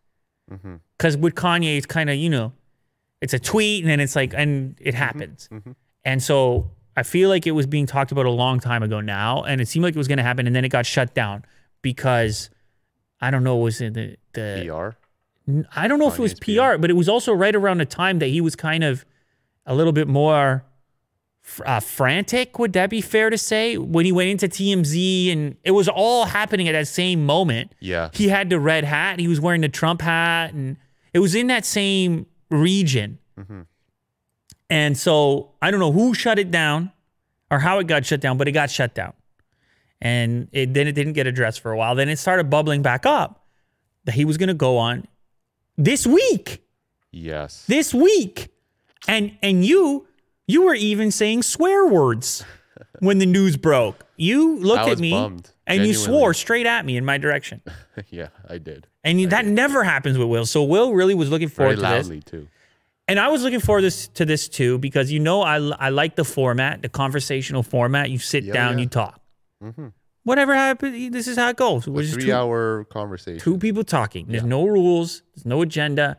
Mm-hmm. Because with Kanye, it's kind of you know, it's a tweet and then it's like and it mm-hmm. happens, mm-hmm. and so I feel like it was being talked about a long time ago now, and it seemed like it was going to happen, and then it got shut down because I don't know was it the the PR. I don't know if it was PR, but it was also right around the time that he was kind of a little bit more uh, frantic. Would that be fair to say? When he went into TMZ and it was all happening at that same moment. Yeah. He had the red hat. He was wearing the Trump hat, and it was in that same region. And so I don't know who shut it down or how it got shut down, but it got shut down. And it, then it didn't get addressed for a while. Then it started bubbling back up that he was going to go on this week. Yes. This week. And and you you were even saying swear words when the news broke. You looked at me bummed, and you swore straight at me in my direction. yeah, I did. And you, that never happens with Will. So Will really was looking Very forward to this. too. And I was looking forward this, to this too because you know I, I like the format, the conversational format. You sit Yeah, down, yeah. you talk. Mm-hmm. Whatever happens, this is how it goes. We're A just three two, hour conversation. two people talking. There's Yeah. no rules. There's no agenda.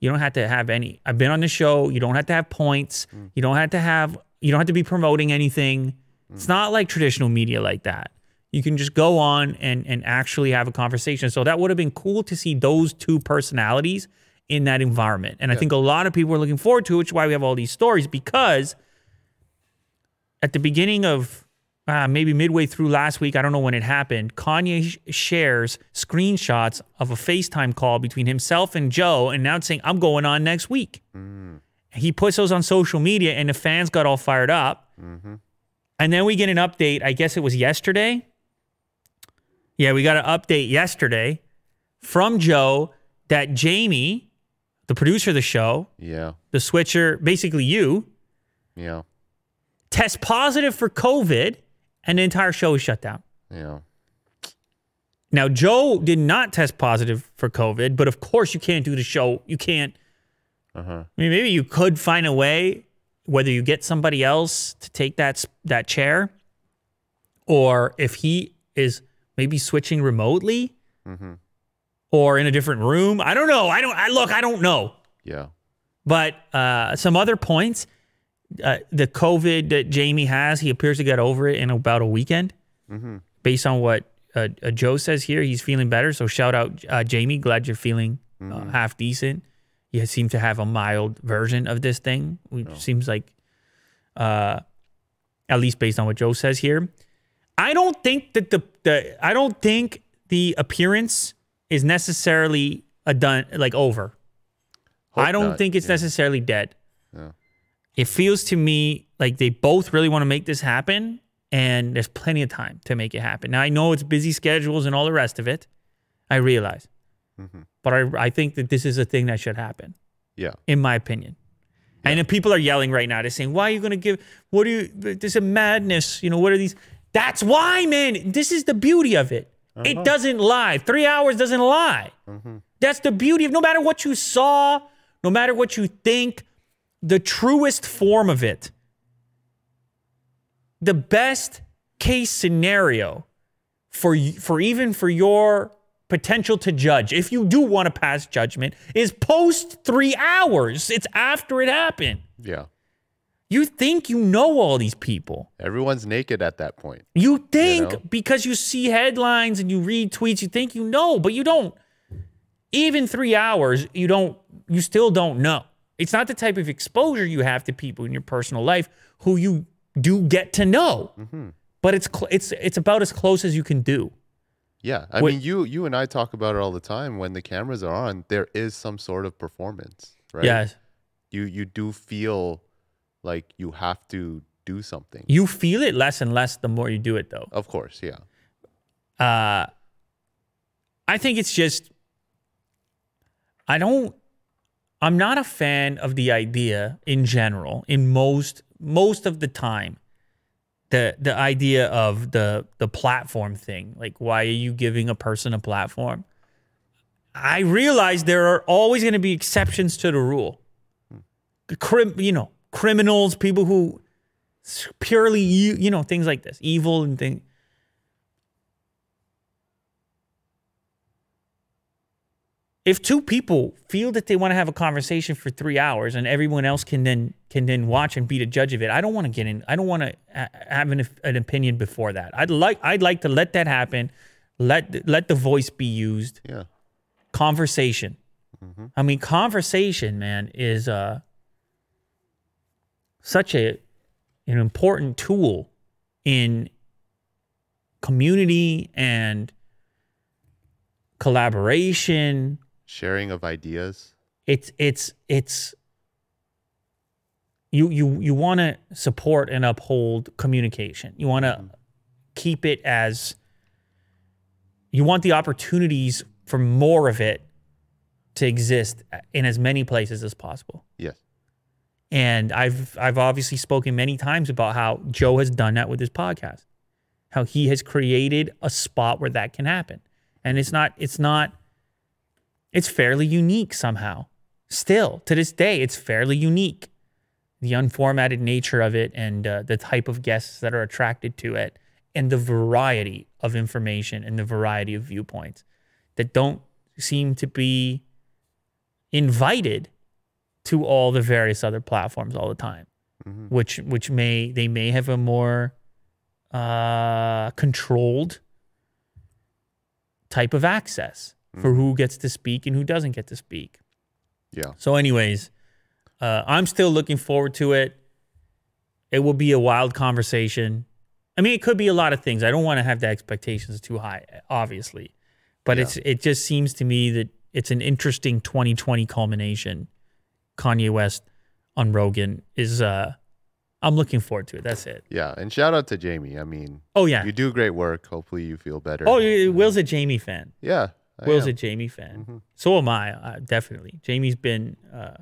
You don't have to have any. I've been on the show. You don't have to have points. Mm. You don't have to have. You don't have to be promoting anything. It's not like traditional media like that. You can just go on and and actually have a conversation. So that would have been cool to see those two personalities in that environment. And I think a lot of people are looking forward to it, which is why we have all these stories because at the beginning of uh, maybe midway through last week, I don't know when it happened, Kanye sh- shares screenshots of a FaceTime call between himself and Joe, and now I'm going on next week. He puts those on social media, and the fans got all fired up. And then we get an update, I guess it was yesterday. Yeah, we got an update yesterday from Joe that Jamie, the producer of the show, Yeah. the switcher, basically you, Yeah. test positive for COVID, and the entire show is shut down. Yeah. Now, Joe did not test positive for COVID, but of course, you can't do the show. You can't. Uh huh. I mean, maybe you could find a way, whether you get somebody else to take that that chair, or if he is maybe switching remotely, or in a different room. I don't know. I don't. I look. I don't know. Yeah. But uh, some other points, uh, the COVID that Jamie has, he appears to get over it in about a weekend. Based on what uh, uh, Joe says here, he's feeling better. So shout out uh, Jamie. Glad you're feeling uh, half decent. You seem to have a mild version of this thing, which seems like, uh, at least based on what Joe says here. I don't think that the, the I don't think the appearance is necessarily a done like over. I don't not, think it's yeah. necessarily dead. Yeah. It feels to me like they both really want to make this happen, and there's plenty of time to make it happen. Now I know it's busy schedules and all the rest of it. I realize, Mm-hmm. but I I think that this is a thing that should happen, Yeah. in my opinion. And then people are yelling right now. They're saying, "Why are you going to give? What are you? This is madness. You know what are these? That's why, man. This is the beauty of it. It doesn't lie. Three hours doesn't lie. That's the beauty of no matter what you saw, no matter what you think, the truest form of it, the best case scenario for for even for your potential to judge, if you do want to pass judgment, is post three hours. It's after it happened. Yeah. You think you know all these people. Everyone's naked at that point. You think know? because you see headlines and you read tweets, you think you know, but you don't. Even three hours, you don't. You still don't know. It's not the type of exposure you have to people in your personal life who you do get to know. Mm-hmm. But it's cl- it's it's about as close as you can do. Yeah. I mean, you you and I talk about it all the time. When the cameras are on, there is some sort of performance, right? Yes, You you do feel like you have to do something. you feel it less and less the more you do it, though. Of course. Yeah. Uh, I think it's just, I don't, I'm not a fan of the idea in general, in most, most of the time, the, the idea of the, the platform thing. Like, why are you giving a person a platform? I realize there are always going to be exceptions to the rule. Crim, you know, criminals, people who purely, you, you know, things like this, evil and things. If two people feel that they want to have a conversation for three hours and everyone else can then can then watch and be the judge of it i don't want to get in i don't want to have an, an opinion before that. I'd like i'd like to let that happen let let the voice be used. Yeah. conversation. I mean conversation man is uh such a an important tool in community and collaboration Sharing of ideas. it's it's it's you you you want to support and uphold communication. You want to mm-hmm. keep it as you want the opportunities for more of it to exist in as many places as possible. Yes. And I've I've obviously spoken many times about how Joe has done that with his podcast. How he has created a spot where that can happen. And it's not it's not it's fairly unique somehow. Still, to this day, it's fairly unique. The unformatted nature of it and uh, the type of guests that are attracted to it and the variety of information and the variety of viewpoints that don't seem to be invited to all the various other platforms all the time, Mhm. which which may they may have a more uh, controlled type of access for who gets to speak and who doesn't get to speak. Yeah. So, anyways, uh, I'm still looking forward to it. It will be a wild conversation. I mean, it could be a lot of things. I don't want to have the expectations too high, obviously, but Yeah. it's it just seems to me that it's an interesting 2020 culmination. Kanye West on Rogan is. uh I'm looking forward to it. That's it. Yeah. And shout out to Jamie. I mean, Oh yeah. you do great work. Hopefully you feel better. Oh, Will's a Jamie fan. yeah. I Will's am. a Jamie fan. Mhm. So am I, uh, definitely. Jamie's been uh,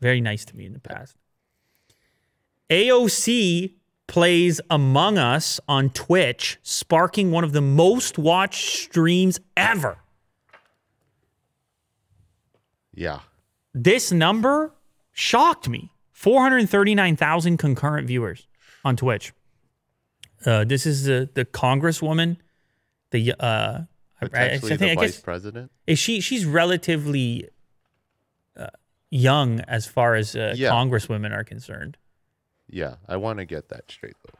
very nice to me in the past. AOC plays Among Us on Twitch, sparking one of the most watched streams ever. Yeah. This number shocked me 439,000 concurrent viewers on Twitch. Uh, this is the, the congresswoman. The uh, I- I, I think the I vice president. is she she's relatively uh, young as far as uh, Yeah. congresswomen are concerned. Yeah. I want to get that straight though.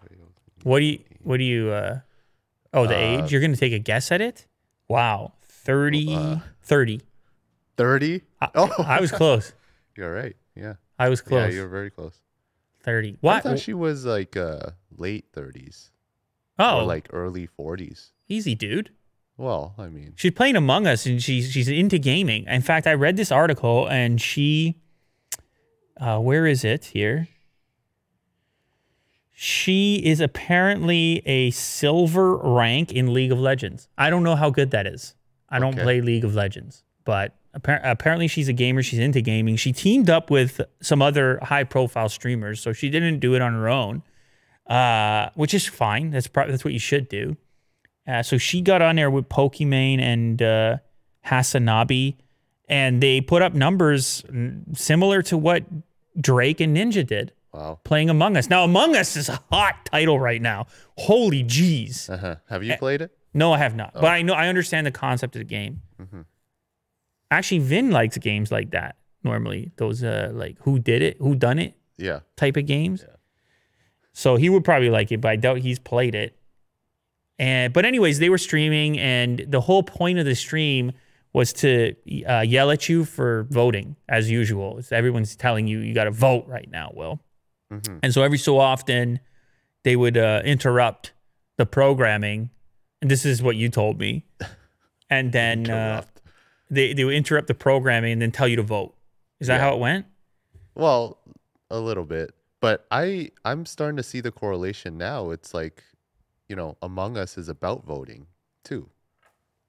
What do you what do you uh oh the Uh, age? You're gonna take a guess at it? Wow. 30 Uh, 30. 30? I, Oh, I was close. you're right. Yeah. I was close. Yeah, you're very close. 30. What? I thought she was like uh, late 30s oh, or like early 40s. easy dude. Well, I mean, She's playing Among Us and she's she's into gaming. In fact, I read this article and she uh where is it here? She is apparently a silver rank in League of Legends. I don't know how good that is. I don't Okay. play League of Legends, but appar- apparently she's a gamer. She's into gaming. She teamed up with some other high profile streamers, so she didn't do it on her own, uh, which is fine. That's pro- that's what you should do. Uh, so she got on there with Pokimane and uh, Hasanabi, and they put up numbers similar to what Drake and Ninja did wow. playing Among Us. Now, Among Us is a hot title right now. Holy jeez. Uh-huh. Have you played it? No, I have not, but I know I understand the concept of the game. Actually, Vin likes games like that normally. Those uh, like who did it, who done it Yeah. type of games. So he would probably like it, but I doubt he's played it. And but anyways, they were streaming, and the whole point of the stream was to uh, yell at you for voting as usual. It's, everyone's telling you you got to vote right now, Will. Mhm. And so every so often, they would uh, interrupt the programming, and this is what you told me. And then uh, they they would interrupt the programming and then tell you to vote. Is that Yeah. how it went? Well, a little bit, but I I'm starting to see the correlation now. It's like, you know, Among Us is about voting too.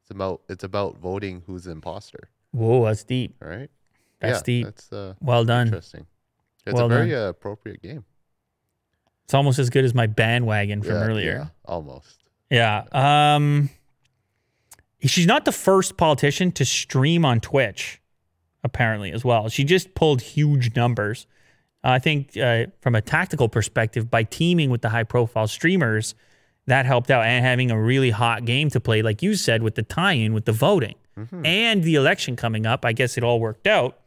It's about it's about voting who's the imposter, Whoa, that's deep. all right? That's yeah, deep. That's uh, Well done. interesting. It's Well a very uh, appropriate game It's almost as good as my bandwagon from Yeah, earlier. yeah, almost. Yeah. Um she's not the first politician to stream on Twitch apparently as well. She just pulled huge numbers. I think uh, from a tactical perspective by teaming with the high profile streamers that helped out and having a really hot game to play like you said with the tie-in with the voting and the election coming up. I guess it all worked out.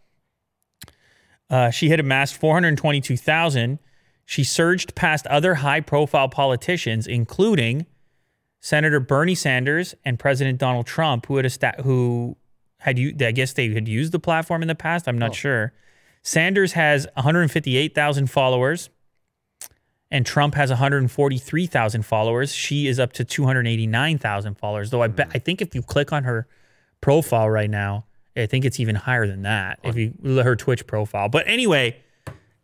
Uh, she had amassed 422,000. She surged past other high profile politicians, including Senator Bernie Sanders and President Donald Trump, who had a sta- who had you I guess they had used the platform in the past. I'm not sure. Sanders has 158,000 followers, and Trump has 143,000 followers. She is up to 289,000 followers. Though I bet I think if you click on her profile right now, I think it's even higher than that. If you her Twitch profile. But anyway,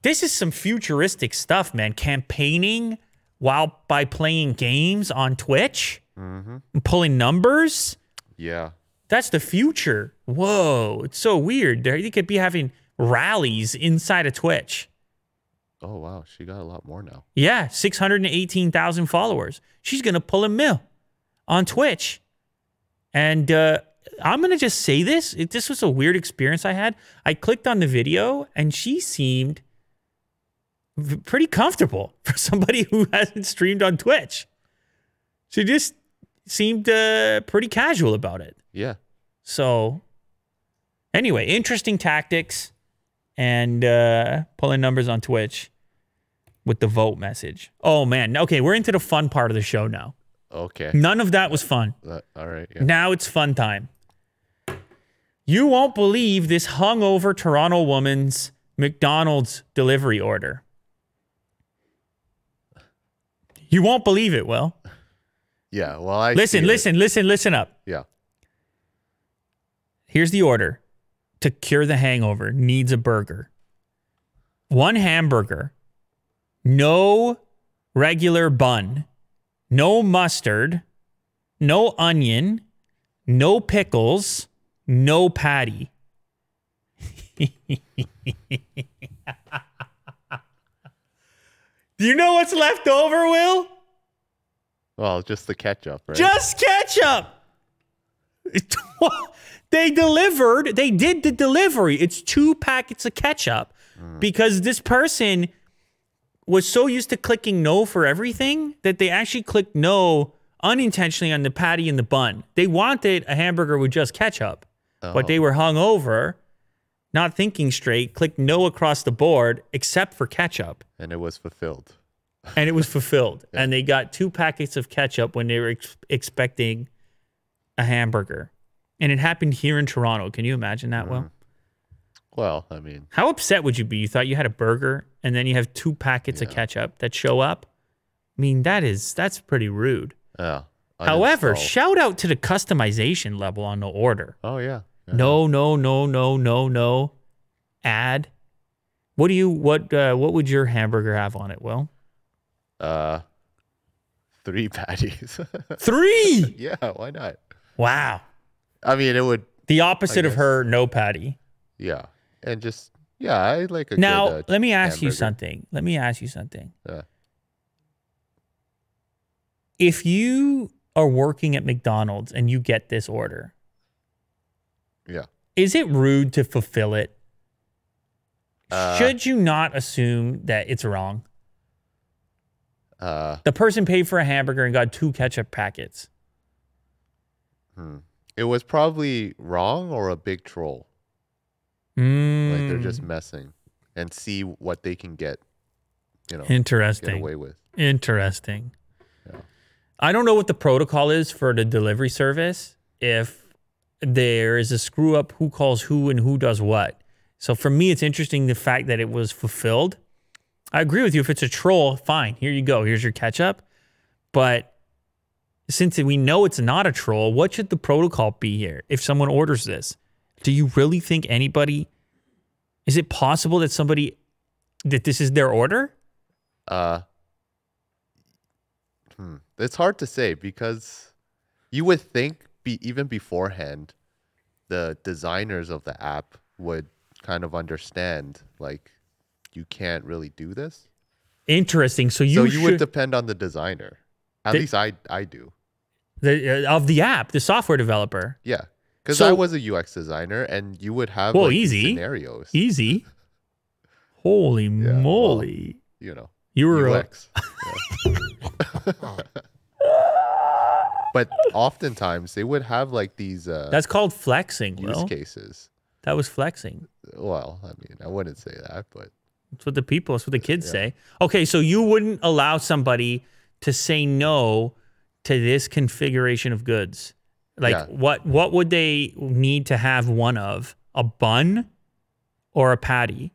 this is some futuristic stuff, man. Campaigning while by playing games on Twitch, and pulling numbers. Yeah. That's the future. Whoa, it's so weird. There, you could be having rallies inside of Twitch. Oh wow, she got a lot more now. Yeah, 618,000 followers. She's going to pull a mill on Twitch. And uh, I'm going to just say this. It, this was a weird experience I had. I clicked on the video and she seemed pretty comfortable for somebody who hasn't streamed on Twitch. She just seemed uh, pretty casual about it. Yeah. So Anyway, interesting tactics and uh, pulling numbers on Twitch with the vote message. Oh man, okay, we're into the fun part of the show now. Okay. None of that was fun. Uh, all right. Yeah. Now it's fun time. You won't believe this hungover Toronto woman's McDonald's delivery order. You won't believe it, Will. Yeah. Well, I Listen, listen, listen, listen up. Yeah. Here's the order to cure the hangover needs a burger. One hamburger, no regular bun, no mustard, no onion, no pickles, no patty. Do you know what's left over, Will? Well, just the ketchup, right? Just ketchup. they delivered, they did the delivery. It's two packets of ketchup mm. because this person was so used to clicking no for everything that they actually clicked no unintentionally on the patty and the bun. They wanted a hamburger with just ketchup, but they oh. were hung over, not thinking straight, clicked no across the board except for ketchup and it was fulfilled. and it was fulfilled. And they got two packets of ketchup when they were ex- expecting a hamburger. And it happened here in Toronto. Can you imagine that, Will? Well, I mean, How upset would you be? You thought you had a burger and then you have two packets of ketchup that show up? I mean, that is that's pretty rude. yeah. However, uninstall. shout out to the customization level on the order. oh yeah. yeah. No, no, no, no, no, no. Add. What do you what uh, what would your hamburger have on it, Will? Uh, three patties. Three. yeah. Why not? Wow. I mean, it would. The opposite of her no patty. Yeah. And just yeah, I like a Now, good, uh, let me ask you something. Let me ask you something. Yeah. If you are working at McDonald's and you get this order, Yeah. is it rude to fulfill it? Uh, Should you not assume that it's wrong? Uh, The person paid for a hamburger and got two ketchup packets. Hmm. It was probably wrong or a big troll. Mm, Like they're just messing and see what they can get. You know, interesting. get interesting. away with. Interesting. Yeah. I don't know what the protocol is for the delivery service. If there is a screw up, who calls who and who does what. So for me, it's interesting the fact that it was fulfilled. I agree with you. If it's a troll, fine. Here you go. Here's your ketchup. But since we know it's not a troll, what should the protocol be here if someone orders this? Do you really think anybody? Is it possible that somebody that this is their order? Uh, hmm. It's hard to say because you would think be even beforehand, the designers of the app would kind of understand like you can't really do this. Interesting. So you, so you should, would depend on the designer. At They- least I I do. the, uh, of the app, the software developer. Yeah. Because So- I was a UX designer, and you would have Well, like, easy. scenarios. Easy. Holy well, moly! you know, you were a, UX. Yeah. but oftentimes they would have like these uh, that's called flexing. use Will. cases. That was flexing. Well, I mean, I wouldn't say that, but That's what the people. That's what the kids Yeah. say. Okay, so you wouldn't allow somebody to say no to this configuration of goods. Like Yeah. what? What would they need to have one of? A bun or a patty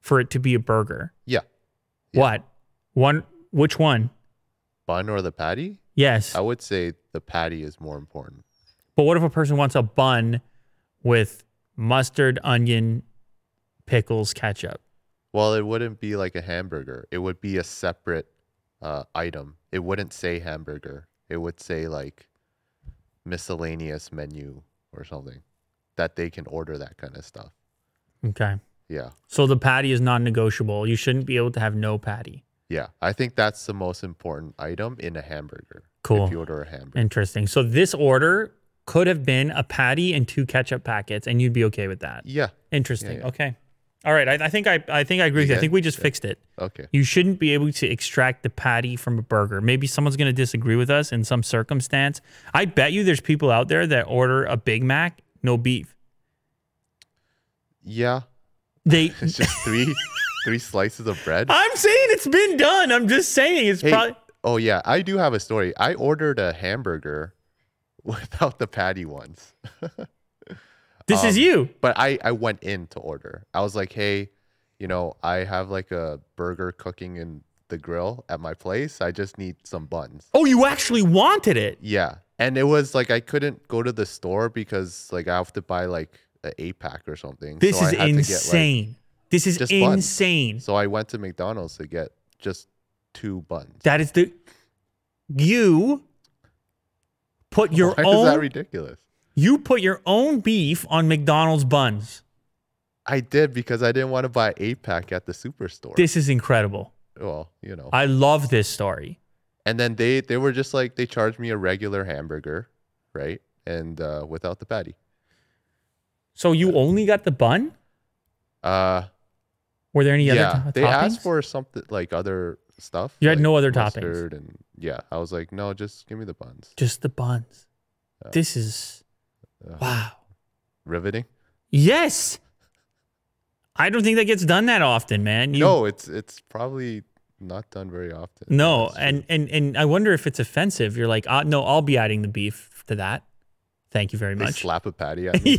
for it to be a burger? yeah, Yeah. What? One? Which one? bun or the patty. Yes. I would say the patty is more important. But what if a person wants a bun with mustard, onion, pickles, ketchup? Well, it wouldn't be like a hamburger. It would be a separate uh, item. It wouldn't say hamburger. It would say like miscellaneous menu or something that they can order that kind of stuff. Okay. Yeah. So the patty is non negotiable. You shouldn't be able to have no patty. Yeah. I think that's the most important item in a hamburger. Cool. If you order a hamburger. Interesting. So this order could have been a patty and two ketchup packets, and you'd be okay with that. Yeah. Interesting. yeah. Okay. All right. I, I think I, I think I agree with you. I think we just fixed it. Okay. You shouldn't be able to extract the patty from a burger. Maybe someone's going to disagree with us in some circumstance. I bet you there's people out there that order a Big Mac, no beef. Yeah, They. it's just three three slices of bread. I'm saying it's been done. I'm just saying it's Hey, probably. oh yeah, I do have a story. I ordered a hamburger without the patty ones. This is um, you. But I I went in to order. I was like, "Hey, you know, I have like a burger cooking in the grill at my place. I just need some buns." Oh, you actually wanted it. Yeah. And it was like I couldn't go to the store because like I have to buy like an eight pack or something. This So I is to get, like- insane. this is just buns. insane. so I went to McDonald's to get just two buns. That is the. You put your Why own. is that ridiculous? You put your own beef on McDonald's buns. I did because I didn't want to buy an eight pack at the superstore. This is incredible. well, you know. I love this story. and then they they were just like they charged me a regular hamburger, right? And uh without the patty. So you only got the bun? Uh Were there any yeah, other to- they toppings? asked for something like other stuff. You had like no other toppings? And yeah, I was like, no, just give me the buns. just the buns. Yeah. This is Wow. Riveting. Yes. I don't think that gets done that often, man. You, no, it's it's probably not done very often. No, and, and and I wonder if it's offensive. You're like, uh, no, I'll be adding the beef to that. Thank you very they much. slap a patty at me.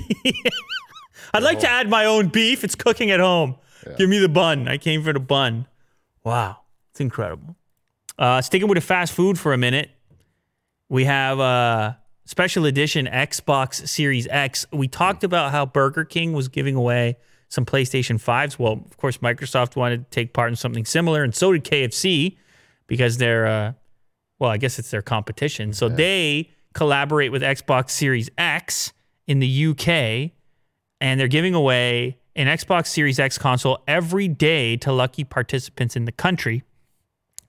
I'd like to add my own beef. It's cooking at home. Yeah. Give me the bun. I came for the bun. Wow, it's incredible. Uh, sticking with the fast food for a minute, we have a special edition Xbox Series X. We talked about how Burger King was giving away some PlayStation 5s. Well, of course, Microsoft wanted to take part in something similar, and so did KFC because they're, uh, well, I guess it's their competition. So they collaborate with Xbox Series X in the UK and they're giving away an Xbox Series X console every day to lucky participants in the country.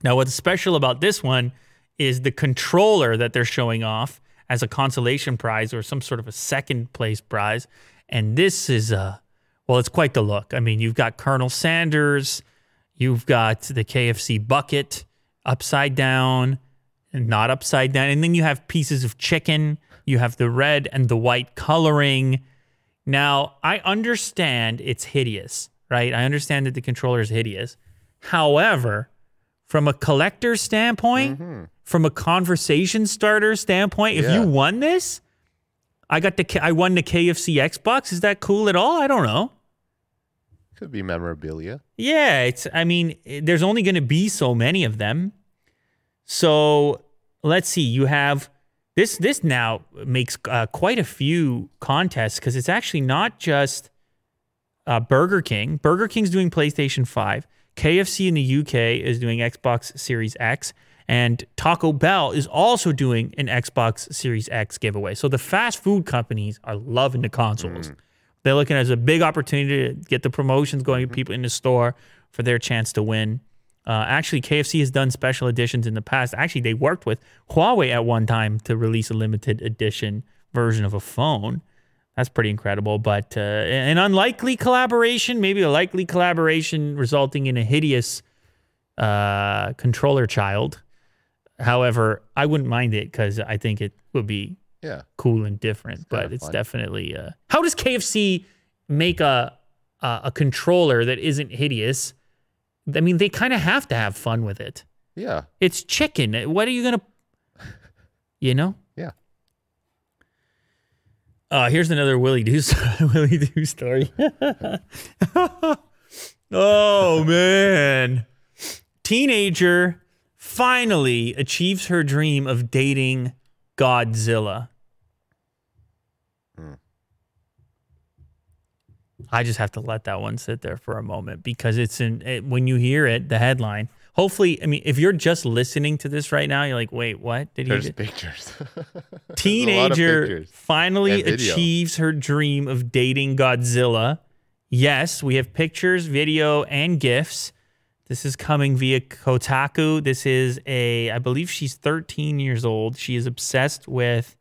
Now, what's special about this one is the controller that they're showing off as a consolation prize or some sort of a second place prize. And this is a well, it's quite the look. I mean, you've got Colonel Sanders, you've got the KFC bucket upside down and not upside down, and then you have pieces of chicken. You have the red and the white coloring. Now, I understand it's hideous, right? I understand that the controller is hideous. However, from a collector standpoint, from a conversation starter standpoint, if Yeah. you won this, I got the K- I won the KFC Xbox. Is that cool at all? I don't know. Could be memorabilia. Yeah, it's. I mean, there's only going to be so many of them. So let's see. You have this. This now makes uh, quite a few contests because it's actually not just uh, Burger King. Burger King's doing PlayStation Five. KFC in the UK is doing Xbox Series X, and Taco Bell is also doing an Xbox Series X giveaway. So the fast food companies are loving the consoles. They're looking at it as a big opportunity to get the promotions going, people in the store for their chance to win. Uh, actually, KFC has done special editions in the past. Actually, they worked with Huawei at one time to release a limited edition version of a phone. That's pretty incredible. But uh, an unlikely collaboration, maybe a likely collaboration resulting in a hideous uh, controller child. However, I wouldn't mind it because I think it would be Yeah. cool and different, but it's fun. definitely. Uh, how does KFC make a a, a controller that isn't hideous? I mean, they kind of have to have fun with it. Yeah. It's chicken. What are you gonna? You know. Uh, here's another Willie Do Willie Doo story. oh man, teenager finally achieves her dream of dating Godzilla. I just have to let that one sit there for a moment because it's in it, when you hear it, the headline. Hopefully, I mean, if you're just listening to this right now, you're like, "Wait, what did he?" There's do?" pictures. There's a lot of Teenager finally achieves her dream of dating Godzilla. Yes, we have pictures, video, and gifs. This is coming via Kotaku. This is a, I believe she's 13 years old. She is obsessed with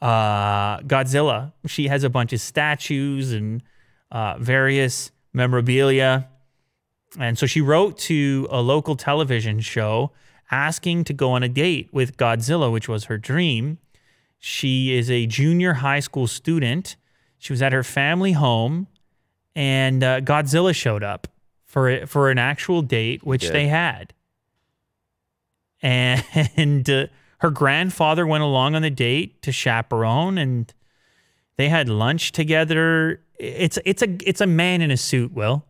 uh, Godzilla. She has a bunch of statues and uh, various memorabilia. And so she wrote to a local television show asking to go on a date with Godzilla, which was her dream. She is a junior high school student. She was at her family home and uh, Godzilla showed up for for an actual date, which they had. And uh, her grandfather went along on the date to chaperone, and they had lunch together. It's it's a it's a man in a suit, Will.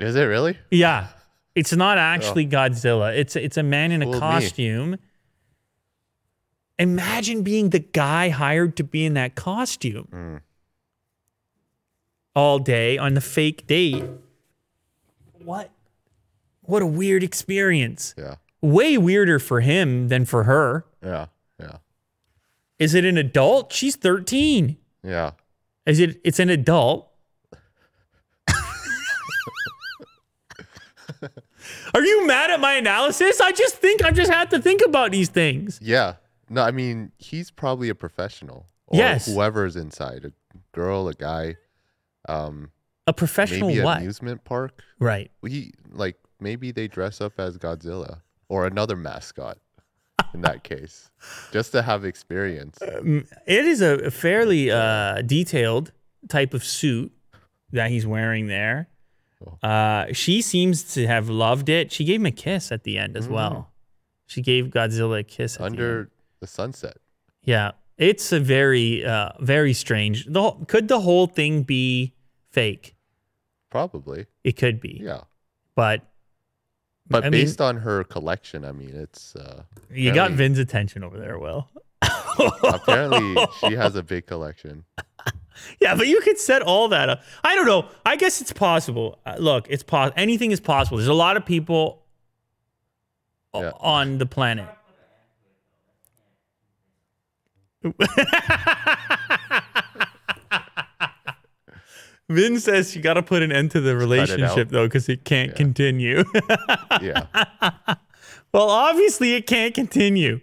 Is it really? Yeah. It's not actually Godzilla. It's it's a man in a Fooled me. costume. Imagine being the guy hired to be in that costume Mm. all day on the fake date. What? What a weird experience. Yeah. Way weirder for him than for her. Yeah. Yeah. Is it an adult? She's 13. Yeah. Is it it's an adult? Are you mad at my analysis? I just think I just have to think about these things. Yeah. No, I mean, he's probably a professional. Or Yes. Whoever's inside, a girl, a guy, um, A professional maybe what? amusement park. Right. We like maybe they dress up as Godzilla or another mascot. in that case, just to have experience. It is a fairly uh, detailed type of suit that he's wearing there. Uh, she seems to have loved it. She gave him a kiss at the end as well. She gave Godzilla a kiss at the end. Under the sunset. Yeah, it's a very, uh, very strange. The whole, could the whole thing be fake? Probably. It could be, Yeah. but But I mean- based on her collection, I mean, it's uh, you got Apparently- Vin's attention over there, Will. apparently she has a big collection. Yeah, but you could set all that up. I don't know. I guess it's possible. Uh, look, it's possible. Anything is possible. There's a lot of people Yeah. on the planet. Vin says you got to put an end to the relationship though, because it can't continue. Yeah. well, obviously it can't continue.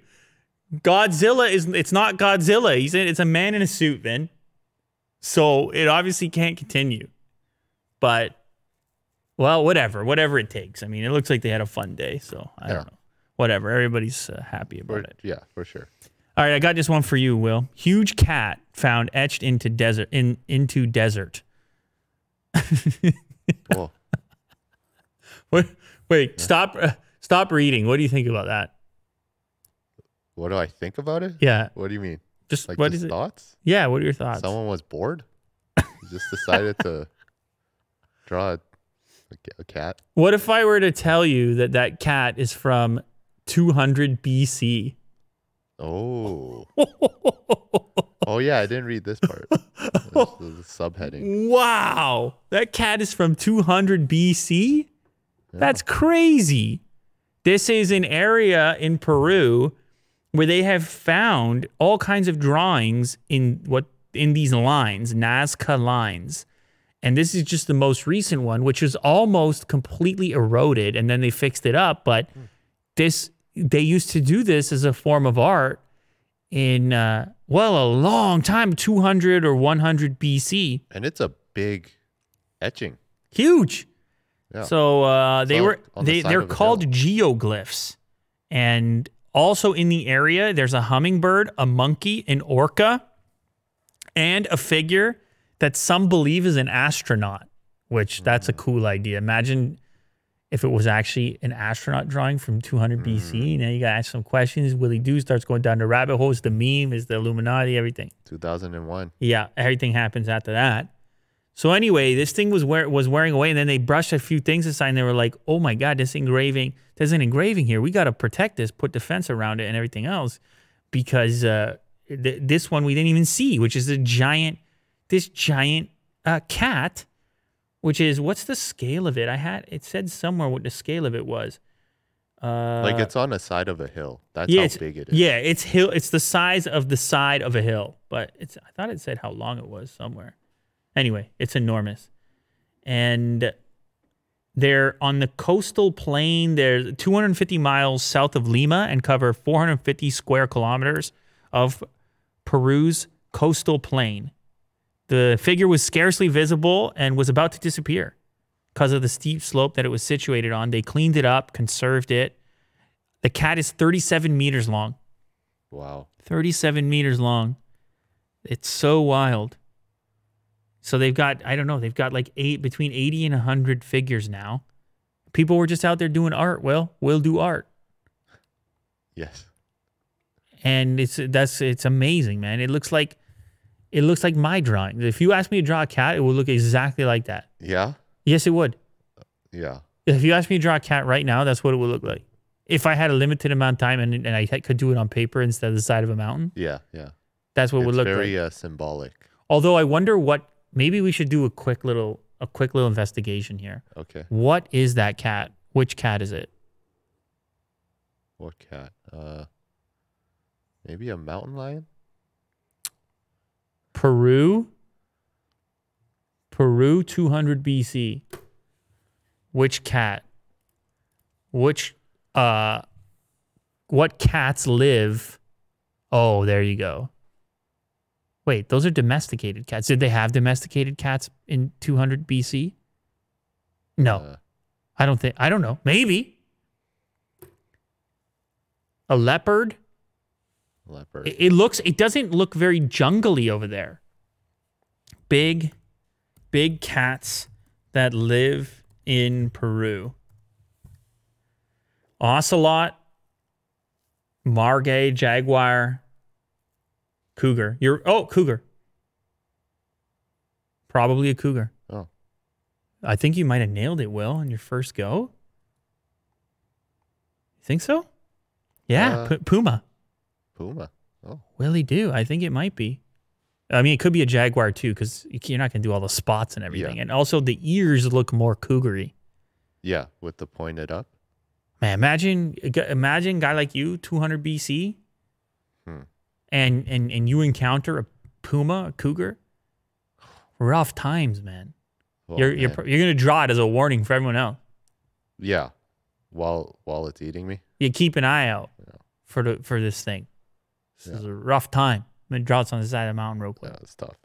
Godzilla is it's not Godzilla. He's it's a man in a suit, Vin. So it obviously can't continue. But well, whatever, whatever it takes. I mean, it looks like they had a fun day, so I Yeah. don't know. Whatever. Everybody's uh, happy For, about it. yeah, for sure. All right, I got this one for you, Will. Huge cat found etched into desert in into desert. Cool. Wait, wait, stop uh, stop reading. What do you think about that? what do I think about it? Yeah, What do you mean? Just Like what is it? thoughts? Yeah, what are your thoughts? Someone was bored. Just decided to draw a, a cat. What if I were to tell you that that cat is from 200 BC? Oh. oh yeah, I didn't read this part. This the subheading. Wow, that cat is from 200 BC? That's crazy. This is an area in Peru where they have found all kinds of drawings in what in these lines, Nazca lines. And this is just the most recent one, which is almost completely eroded, and then they fixed it up. But this they used to do this as a form of art in uh, well a long time, 200 or 100 BC. And it's a big etching. Huge. Yeah. So uh, they So, were the they side they're called geoglyphs, and also in the area there's a hummingbird, a monkey, an orca, and a figure that some believe is an astronaut. Which that's a Mm. cool idea. Imagine if it was actually an astronaut drawing from 200 Mm. BC. Now you got to ask some questions. Willie Doo starts going down the rabbit holes. The meme is the Illuminati. Everything. 2001. Yeah, everything happens after that. So anyway, this thing was wear, was wearing away, and then they brushed a few things aside, and they were like, "Oh my god, this engraving! There's an engraving here. We got to protect this, put the fence around it, and everything else, because uh, th- this one we didn't even see, which is a giant, this giant uh, cat, which is what's the scale of it? I had it said somewhere what the scale of it was. Uh, Like it's on the side of a hill. That's yeah, how big it is. yeah, it's hill. It's the size of the side of a hill, but it's. I thought it said how long it was somewhere. Anyway, it's enormous, and they're on the coastal plain. They're 250 miles south of Lima and cover 450 square kilometers of Peru's coastal plain. The figure was scarcely visible and was about to disappear because of the steep slope that it was situated on. They cleaned it up, conserved it. The cat is 37 meters long. Wow. 37 meters long. It's so wild. So they've got I don't know they've got like eight between eighty and hundred figures now. People were just out there doing art. Well, we'll do art, Yes. and it's that's it's amazing, man. It looks like it looks like my drawing. If you ask me to draw a cat, it would look exactly like that. Yeah. Yes, it would. Yeah. If you ask me to draw a cat right now, that's what it would look like. If I had a limited amount of time and, and I could do it on paper instead of the side of a mountain, Yeah. Yeah. that's what it would look very like. uh, symbolic. Although I wonder what maybe we should do a quick little a quick little investigation here. Okay. What is that cat? Which cat is it? What cat? Uh, maybe a mountain lion. Peru. Peru 200 BC. Which cat? Which uh what cats live? Oh, there you go. Wait, those are domesticated cats. Did they have domesticated cats in 200 BC? No. Uh, I don't think I don't know. Maybe. A leopard? leopard. It, it looks it doesn't look very jungly over there. Big big cats that live in Peru. Ocelot, margay, jaguar, cougar. You're oh, cougar. Probably a cougar. Oh. I think you might have nailed it, Will, on your first go. You think so? Yeah, Uh, pu- puma. Puma. Oh. Willie do. I think it might be. I mean, it could be a jaguar too, because you're not gonna do all the spots and everything, Yeah. and also the ears look more cougary. Yeah, with the pointed up. Man, imagine imagine guy like you, 200 BC, Hmm. And and and you encounter a puma, a cougar. Rough times, man. Oh, you're you're you're gonna draw it as a warning for everyone else. yeah. While while it's eating me. You keep an eye out for the for this thing. This is a rough time. I'm gonna draw it on the side of the mountain real quick. Yeah, it's tough.